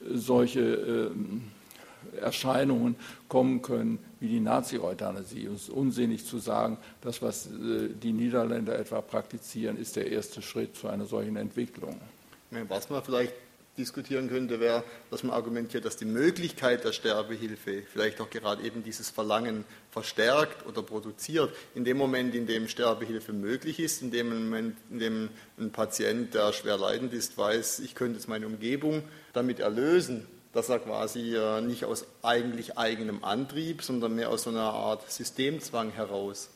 solche äh, Erscheinungen kommen können wie die Nazi-Euthanasie. Es ist unsinnig zu sagen, das, was äh, die Niederländer etwa praktizieren, ist der erste Schritt zu einer solchen Entwicklung. Was man vielleicht diskutieren könnte, wäre, dass man argumentiert, dass die Möglichkeit der Sterbehilfe vielleicht auch gerade eben dieses Verlangen verstärkt oder produziert. In dem Moment, in dem Sterbehilfe möglich ist, in dem Moment, in dem ein Patient, der schwer leidend ist, weiß, ich könnte jetzt meine Umgebung damit erlösen, dass er quasi äh, nicht aus eigentlich eigenem Antrieb, sondern mehr aus so einer Art Systemzwang heraus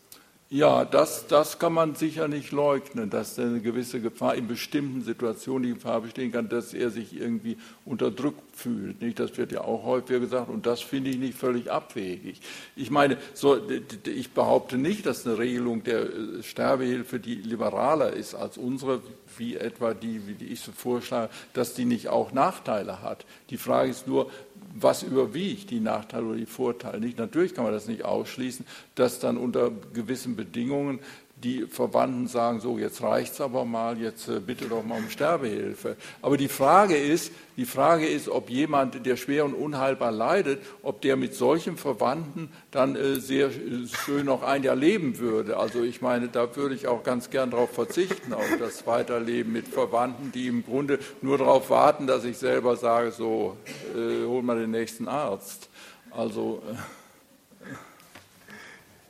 ja, das, das kann man sicher nicht leugnen, dass eine gewisse Gefahr in bestimmten Situationen die Gefahr bestehen kann, dass er sich irgendwie unterdrückt fühlt. Nicht? Das wird ja auch häufiger gesagt und das finde ich nicht völlig abwegig. Ich meine, so, ich behaupte nicht, dass eine Regelung der äh, Sterbehilfe, die liberaler ist als unsere, wie etwa die, wie ich so vorschlage, dass die nicht auch Nachteile hat. Die Frage ist nur, was überwiegt, die Nachteile oder die Vorteile nicht. Natürlich kann man das nicht ausschließen, dass dann unter gewissen Bedingungen die Verwandten sagen, so jetzt reicht es aber mal, jetzt äh, bitte doch mal um Sterbehilfe. Aber die Frage ist, die Frage ist, ob jemand, der schwer und unheilbar leidet, ob der mit solchen Verwandten dann äh, sehr schön noch ein Jahr leben würde. Also ich meine, da würde ich auch ganz gern darauf verzichten, auf das Weiterleben mit Verwandten, die im Grunde nur darauf warten, dass ich selber sage, so äh, hol mal den nächsten Arzt. Also äh,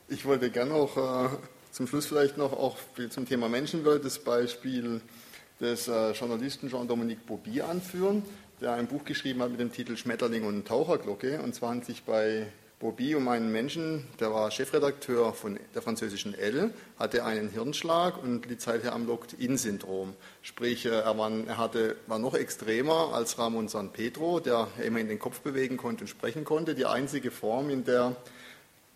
ich wollte gerne auch äh, zum Schluss vielleicht noch auch zum Thema Menschenwelt das Beispiel des äh, Journalisten Jean-Dominique Bobby anführen, der ein Buch geschrieben hat mit dem Titel Schmetterling und Taucherglocke. Und zwar handelt sich bei Bobby um einen Menschen, der war Chefredakteur von der französischen Elle, hatte einen Hirnschlag und litt seither am Locked-In-Syndrom. Sprich, äh, er, war, er hatte, war noch extremer als Ramon San Pedro, der immerhin den Kopf bewegen konnte und sprechen konnte. Die einzige Form, in der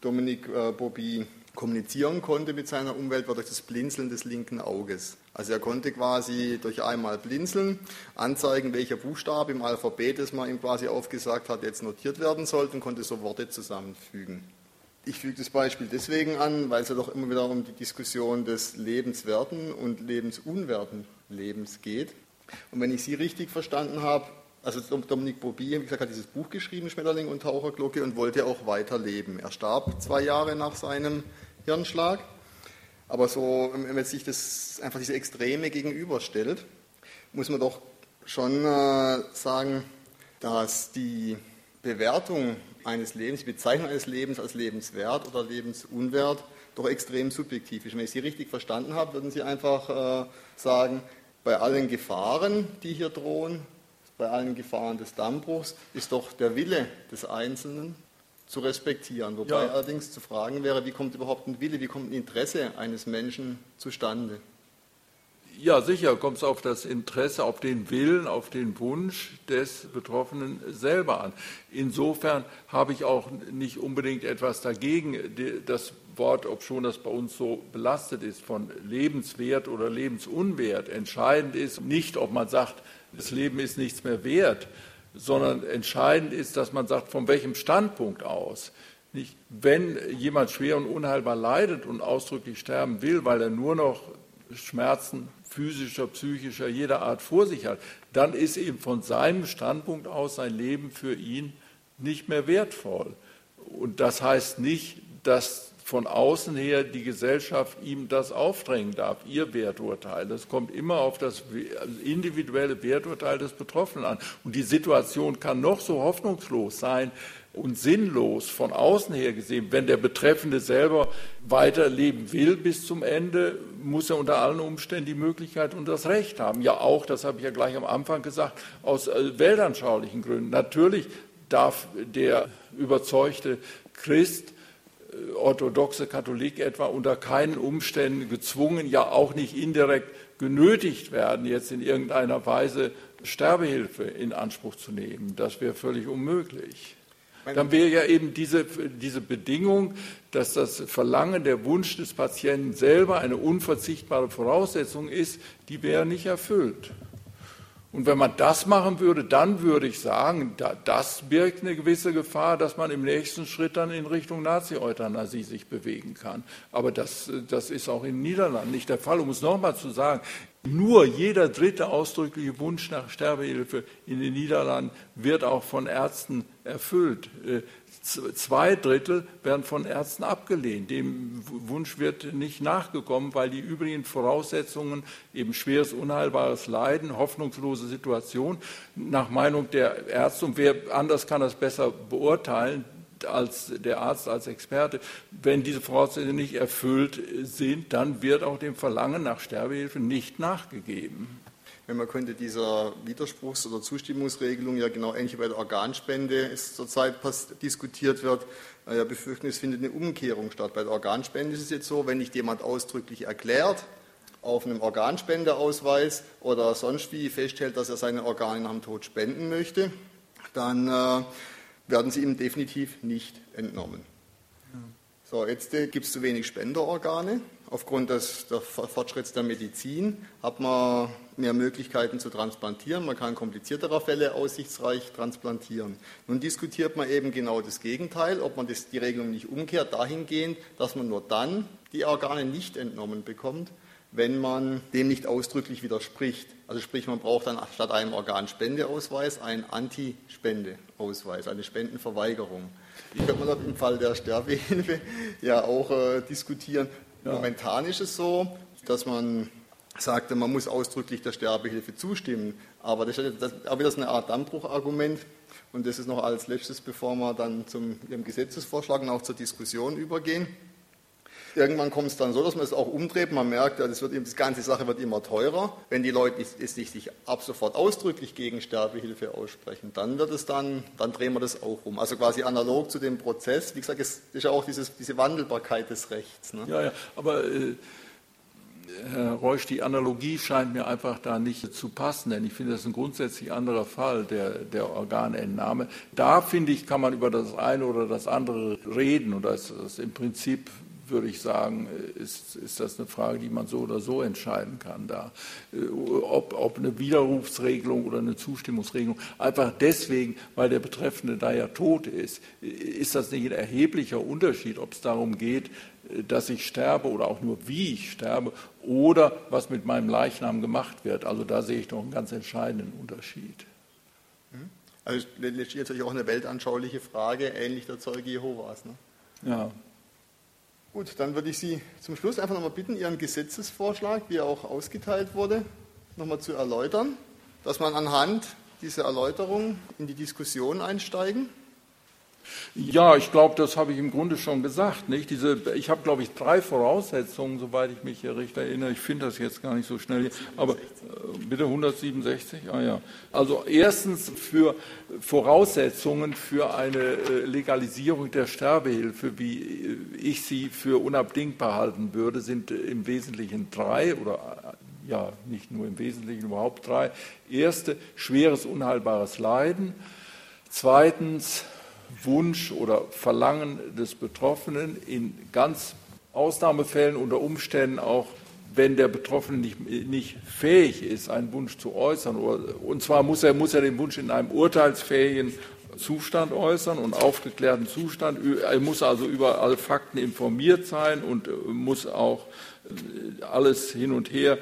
Dominique äh, Bobby kommunizieren konnte mit seiner Umwelt, war durch das Blinzeln des linken Auges. Also er konnte quasi durch einmal blinzeln anzeigen, welcher Buchstabe im Alphabet, das man ihm quasi aufgesagt hat, jetzt notiert werden sollte und konnte so Worte zusammenfügen. Ich füge das Beispiel deswegen an, weil es ja doch immer wieder um die Diskussion des lebenswerten und lebensunwerten Lebens geht. Und wenn ich Sie richtig verstanden habe, also Dominik Bobby, wie gesagt, hat dieses Buch geschrieben, Schmetterling und Taucherglocke, und wollte auch weiterleben. Er starb zwei Jahre nach seinem Hirnschlag. Aber so, wenn man sich das einfach diese Extreme gegenüberstellt, muss man doch schon äh, sagen, dass die Bewertung eines Lebens, die Bezeichnung eines Lebens als lebenswert oder lebensunwert doch extrem subjektiv ist. Wenn ich Sie richtig verstanden habe, würden Sie einfach äh, sagen, bei allen Gefahren, die hier drohen, bei allen Gefahren des Dammbruchs ist doch der Wille des Einzelnen zu respektieren. Wobei ja. allerdings zu fragen wäre, wie kommt überhaupt ein Wille, wie kommt ein Interesse eines Menschen zustande? Ja, sicher kommt es auf das Interesse, auf den Willen, auf den Wunsch des Betroffenen selber an. Insofern habe ich auch nicht unbedingt etwas dagegen, das Wort, ob schon das bei uns so belastet ist, von lebenswert oder lebensunwert. Entscheidend ist nicht, ob man sagt, das Leben ist nichts mehr wert, sondern entscheidend ist, dass man sagt, von welchem Standpunkt aus. Nicht? Wenn jemand schwer und unheilbar leidet und ausdrücklich sterben will, weil er nur noch Schmerzen physischer, psychischer, jeder Art vor sich hat, dann ist eben von seinem Standpunkt aus sein Leben für ihn nicht mehr wertvoll. Und das heißt nicht, dass von außen her die Gesellschaft ihm das aufdrängen darf, ihr Werturteil. Das kommt immer auf das individuelle Werturteil des Betroffenen an. Und die Situation kann noch so hoffnungslos sein, und sinnlos von außen her gesehen. Wenn der Betreffende selber weiterleben will bis zum Ende, muss er unter allen Umständen die Möglichkeit und das Recht haben. Ja, auch, das habe ich ja gleich am Anfang gesagt, aus äh, weltanschaulichen Gründen. Natürlich darf der überzeugte Christ orthodoxe Katholik etwa unter keinen Umständen gezwungen, ja auch nicht indirekt genötigt werden, jetzt in irgendeiner Weise Sterbehilfe in Anspruch zu nehmen. Das wäre völlig unmöglich. Dann wäre ja eben diese, diese Bedingung, dass das Verlangen, der Wunsch des Patienten selber eine unverzichtbare Voraussetzung ist, die wäre nicht erfüllt. Und wenn man das machen würde, dann würde ich sagen, das birgt eine gewisse Gefahr, dass man im nächsten Schritt dann in Richtung Nazi-Euthanasie sich bewegen kann. Aber das, das ist auch in den Niederlanden nicht der Fall. Um es nochmal zu sagen, nur jeder dritte ausdrückliche Wunsch nach Sterbehilfe in den Niederlanden wird auch von Ärzten erfüllt. Zwei Drittel werden von Ärzten abgelehnt. Dem Wunsch wird nicht nachgekommen, weil die übrigen Voraussetzungen, eben schweres, unheilbares Leiden, hoffnungslose Situation, nach Meinung der Ärzte, und wer anders kann das besser beurteilen, als der Arzt, als Experte, wenn diese Voraussetzungen nicht erfüllt sind, dann wird auch dem Verlangen nach Sterbehilfe nicht nachgegeben. Wenn man könnte dieser Widerspruchs- oder Zustimmungsregelung ja genau ähnlich wie bei der Organspende es zurzeit diskutiert wird, ja befürchten, es findet eine Umkehrung statt. Bei der Organspende ist es jetzt so, wenn nicht jemand ausdrücklich erklärt, auf einem Organspendeausweis oder sonst wie feststellt, dass er seine Organe nach dem Tod spenden möchte, dann äh, werden sie ihm definitiv nicht entnommen. So, jetzt äh, gibt es zu wenig Spenderorgane. Aufgrund des Fortschritts der Medizin hat man mehr Möglichkeiten zu transplantieren. Man kann kompliziertere Fälle aussichtsreich transplantieren. Nun diskutiert man eben genau das Gegenteil, ob man das, die Regelung nicht umkehrt, dahingehend, dass man nur dann die Organe nicht entnommen bekommt, wenn man dem nicht ausdrücklich widerspricht. Also sprich, man braucht dann statt einem Organspendeausweis einen Antispendeausweis, eine Spendenverweigerung. Die könnte man im Fall der Sterbehilfe ja auch äh, diskutieren. Ja. Momentan ist es so, dass man sagte, man muss ausdrücklich der Sterbehilfe zustimmen. Aber das ist, das, aber das ist eine Art Dammbruchargument. Und das ist noch als letztes, bevor wir dann zum Ihrem Gesetzesvorschlag und auch zur Diskussion übergehen. Irgendwann kommt es dann so, dass man es auch umdreht. Man merkt, ja, das wird, die ganze Sache wird immer teurer. Wenn die Leute es nicht sich ab sofort ausdrücklich gegen Sterbehilfe aussprechen, dann wird es dann, dann drehen wir das auch um. Also quasi analog zu dem Prozess. Wie gesagt, es ist ja auch dieses, diese Wandelbarkeit des Rechts. Ne? Ja, ja, aber äh, Herr Reusch, die Analogie scheint mir einfach da nicht zu passen, denn ich finde, das ist ein grundsätzlich anderer Fall der, der Organentnahme. Da, finde ich, kann man über das eine oder das andere reden und das ist im Prinzip würde ich sagen, ist, ist das eine Frage, die man so oder so entscheiden kann. Da. Äh, ob, ob eine Widerrufsregelung oder eine Zustimmungsregelung, einfach deswegen, weil der Betreffende da ja tot ist, ist das nicht ein erheblicher Unterschied, ob es darum geht, dass ich sterbe oder auch nur wie ich sterbe oder was mit meinem Leichnam gemacht wird. Also da sehe ich doch einen ganz entscheidenden Unterschied. Mhm. Also letztlich natürlich auch eine weltanschauliche Frage, ähnlich der Zeuge Jehovas. Ne? Ja. Gut, dann würde ich Sie zum Schluss einfach nochmal bitten, Ihren Gesetzesvorschlag, wie er auch ausgeteilt wurde, nochmal zu erläutern, dass man anhand dieser Erläuterung in die Diskussion einsteigen. Ja, ich glaube, das habe ich im Grunde schon gesagt. Nicht? Diese, ich habe, glaube ich, drei Voraussetzungen, soweit ich mich hier recht erinnere. Ich finde das jetzt gar nicht so schnell. Aber äh, bitte 167? Ah ja. Also erstens für Voraussetzungen für eine äh, Legalisierung der Sterbehilfe, wie äh, ich sie für unabdingbar halten würde, sind im Wesentlichen drei oder ja, nicht nur im Wesentlichen, überhaupt drei. Erste, schweres, unheilbares Leiden. Zweitens, Wunsch oder Verlangen des Betroffenen in ganz Ausnahmefällen unter Umständen auch, wenn der Betroffene nicht, nicht fähig ist, einen Wunsch zu äußern. Und zwar muss er, muss er den Wunsch in einem urteilsfähigen Zustand äußern und aufgeklärten Zustand. Er muss also über alle Fakten informiert sein und äh, muss auch äh, alles hin und her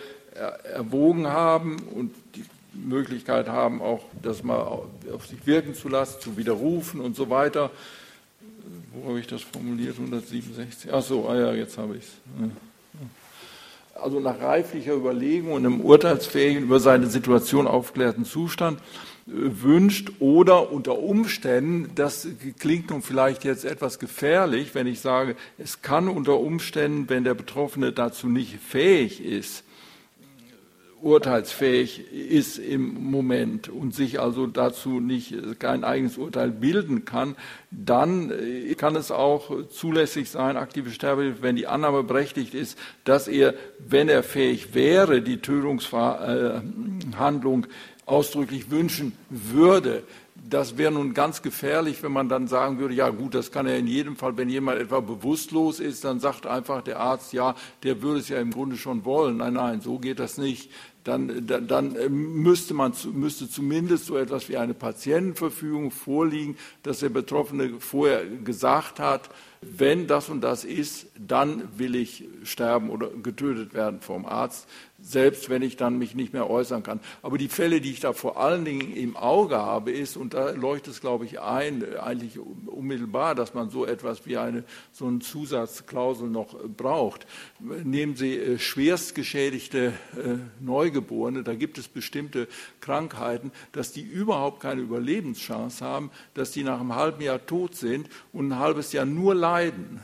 erwogen haben und die Möglichkeit haben, auch das mal auf sich wirken zu lassen, zu widerrufen und so weiter. Wo habe ich das formuliert? 167. Ach so, ah ja, jetzt habe ich es. Also nach reiflicher Überlegung und einem urteilsfähigen, über seine Situation aufgeklärten Zustand wünscht oder unter Umständen, das klingt nun vielleicht jetzt etwas gefährlich, wenn ich sage, es kann unter Umständen, wenn der Betroffene dazu nicht fähig ist, urteilsfähig ist im Moment und sich also dazu nicht kein eigenes Urteil bilden kann, dann kann es auch zulässig sein, aktive Sterbehilfe, wenn die Annahme berechtigt ist, dass er, wenn er fähig wäre, die Tötungshandlung ausdrücklich wünschen würde. Das wäre nun ganz gefährlich, wenn man dann sagen würde, ja gut, das kann er in jedem Fall, wenn jemand etwa bewusstlos ist, dann sagt einfach der Arzt, ja, der würde es ja im Grunde schon wollen. Nein, nein, so geht das nicht dann, dann, dann, müsste man müsste zumindest so etwas wie eine Patientenverfügung vorliegen, dass der Betroffene vorher gesagt hat, wenn das und das ist, dann will ich sterben oder getötet werden vom Arzt selbst wenn ich dann mich nicht mehr äußern kann. Aber die Fälle, die ich da vor allen Dingen im Auge habe, ist, und da leuchtet es, glaube ich, ein, eigentlich unmittelbar, dass man so etwas wie eine, so eine Zusatzklausel noch braucht. Nehmen Sie äh, schwerst geschädigte äh, Neugeborene, da gibt es bestimmte Krankheiten, dass die überhaupt keine Überlebenschance haben, dass die nach einem halben Jahr tot sind und ein halbes Jahr nur leiden.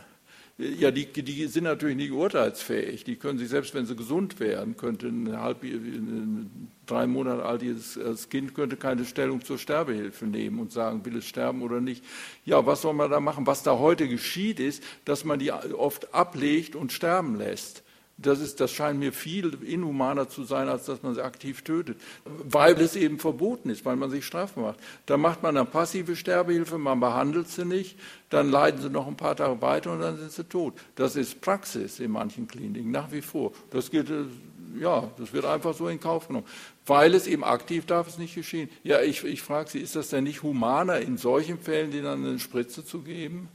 Ja, die, die, sind natürlich nicht urteilsfähig. Die können sich, selbst wenn sie gesund wären, könnte ein, halb, ein drei Monate altes Kind könnte keine Stellung zur Sterbehilfe nehmen und sagen, will es sterben oder nicht. Ja, was soll man da machen? Was da heute geschieht, ist, dass man die oft ablegt und sterben lässt. Das, ist, das scheint mir viel inhumaner zu sein, als dass man sie aktiv tötet, weil es eben verboten ist, weil man sich strafbar macht. Da macht man eine passive Sterbehilfe, man behandelt sie nicht, dann leiden sie noch ein paar Tage weiter und dann sind sie tot. Das ist Praxis in manchen Kliniken, nach wie vor. Das gilt, äh, ja, das wird einfach so in Kauf genommen. Weil es eben aktiv darf es nicht geschehen. Ja, ich, ich frage Sie, ist das denn nicht humaner, in solchen Fällen denen eine Spritze zu geben?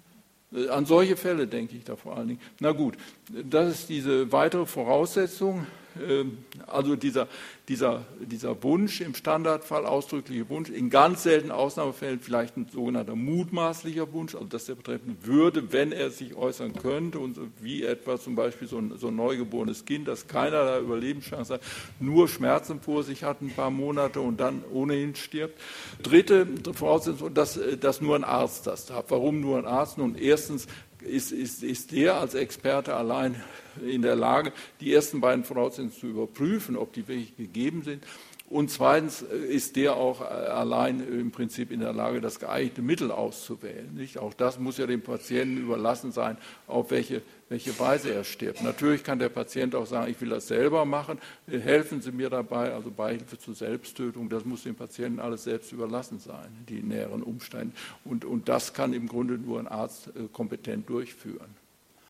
An solche Fälle denke ich da vor allen Dingen. Na gut, das ist diese weitere Voraussetzung. Ähm, also dieser, dieser, dieser Wunsch im Standardfall, ausdrückliche Wunsch, in ganz seltenen Ausnahmefällen vielleicht ein sogenannter mutmaßlicher Wunsch, also dass der Betreffende würde, wenn er sich äußern könnte, und wie etwa zum Beispiel so ein, so ein neugeborenes Kind, das keinerlei Überlebenschance hat, nur Schmerzen vor sich hat ein paar Monate und dann ohnehin stirbt. Dritte Voraussetzung, dass, dass nur ein Arzt das darf. Warum nur ein Arzt? Nun, erstens ist, ist, ist der als Experte allein in der Lage, die ersten beiden Voraussetzungen zu überprüfen, ob die wirklich gegeben sind. Und zweitens äh, ist der auch äh, allein im Prinzip in der Lage, das geeignete Mittel auszuwählen. Nicht? Auch das muss ja dem Patienten überlassen sein, auf welche, welche Weise er stirbt. Natürlich kann der Patient auch sagen, ich will das selber machen, äh, helfen Sie mir dabei, also Beihilfe zur Selbsttötung, das muss dem Patienten alles selbst überlassen sein, die näheren Umstände. Und, und das kann im Grunde nur ein Arzt kompetent durchführen.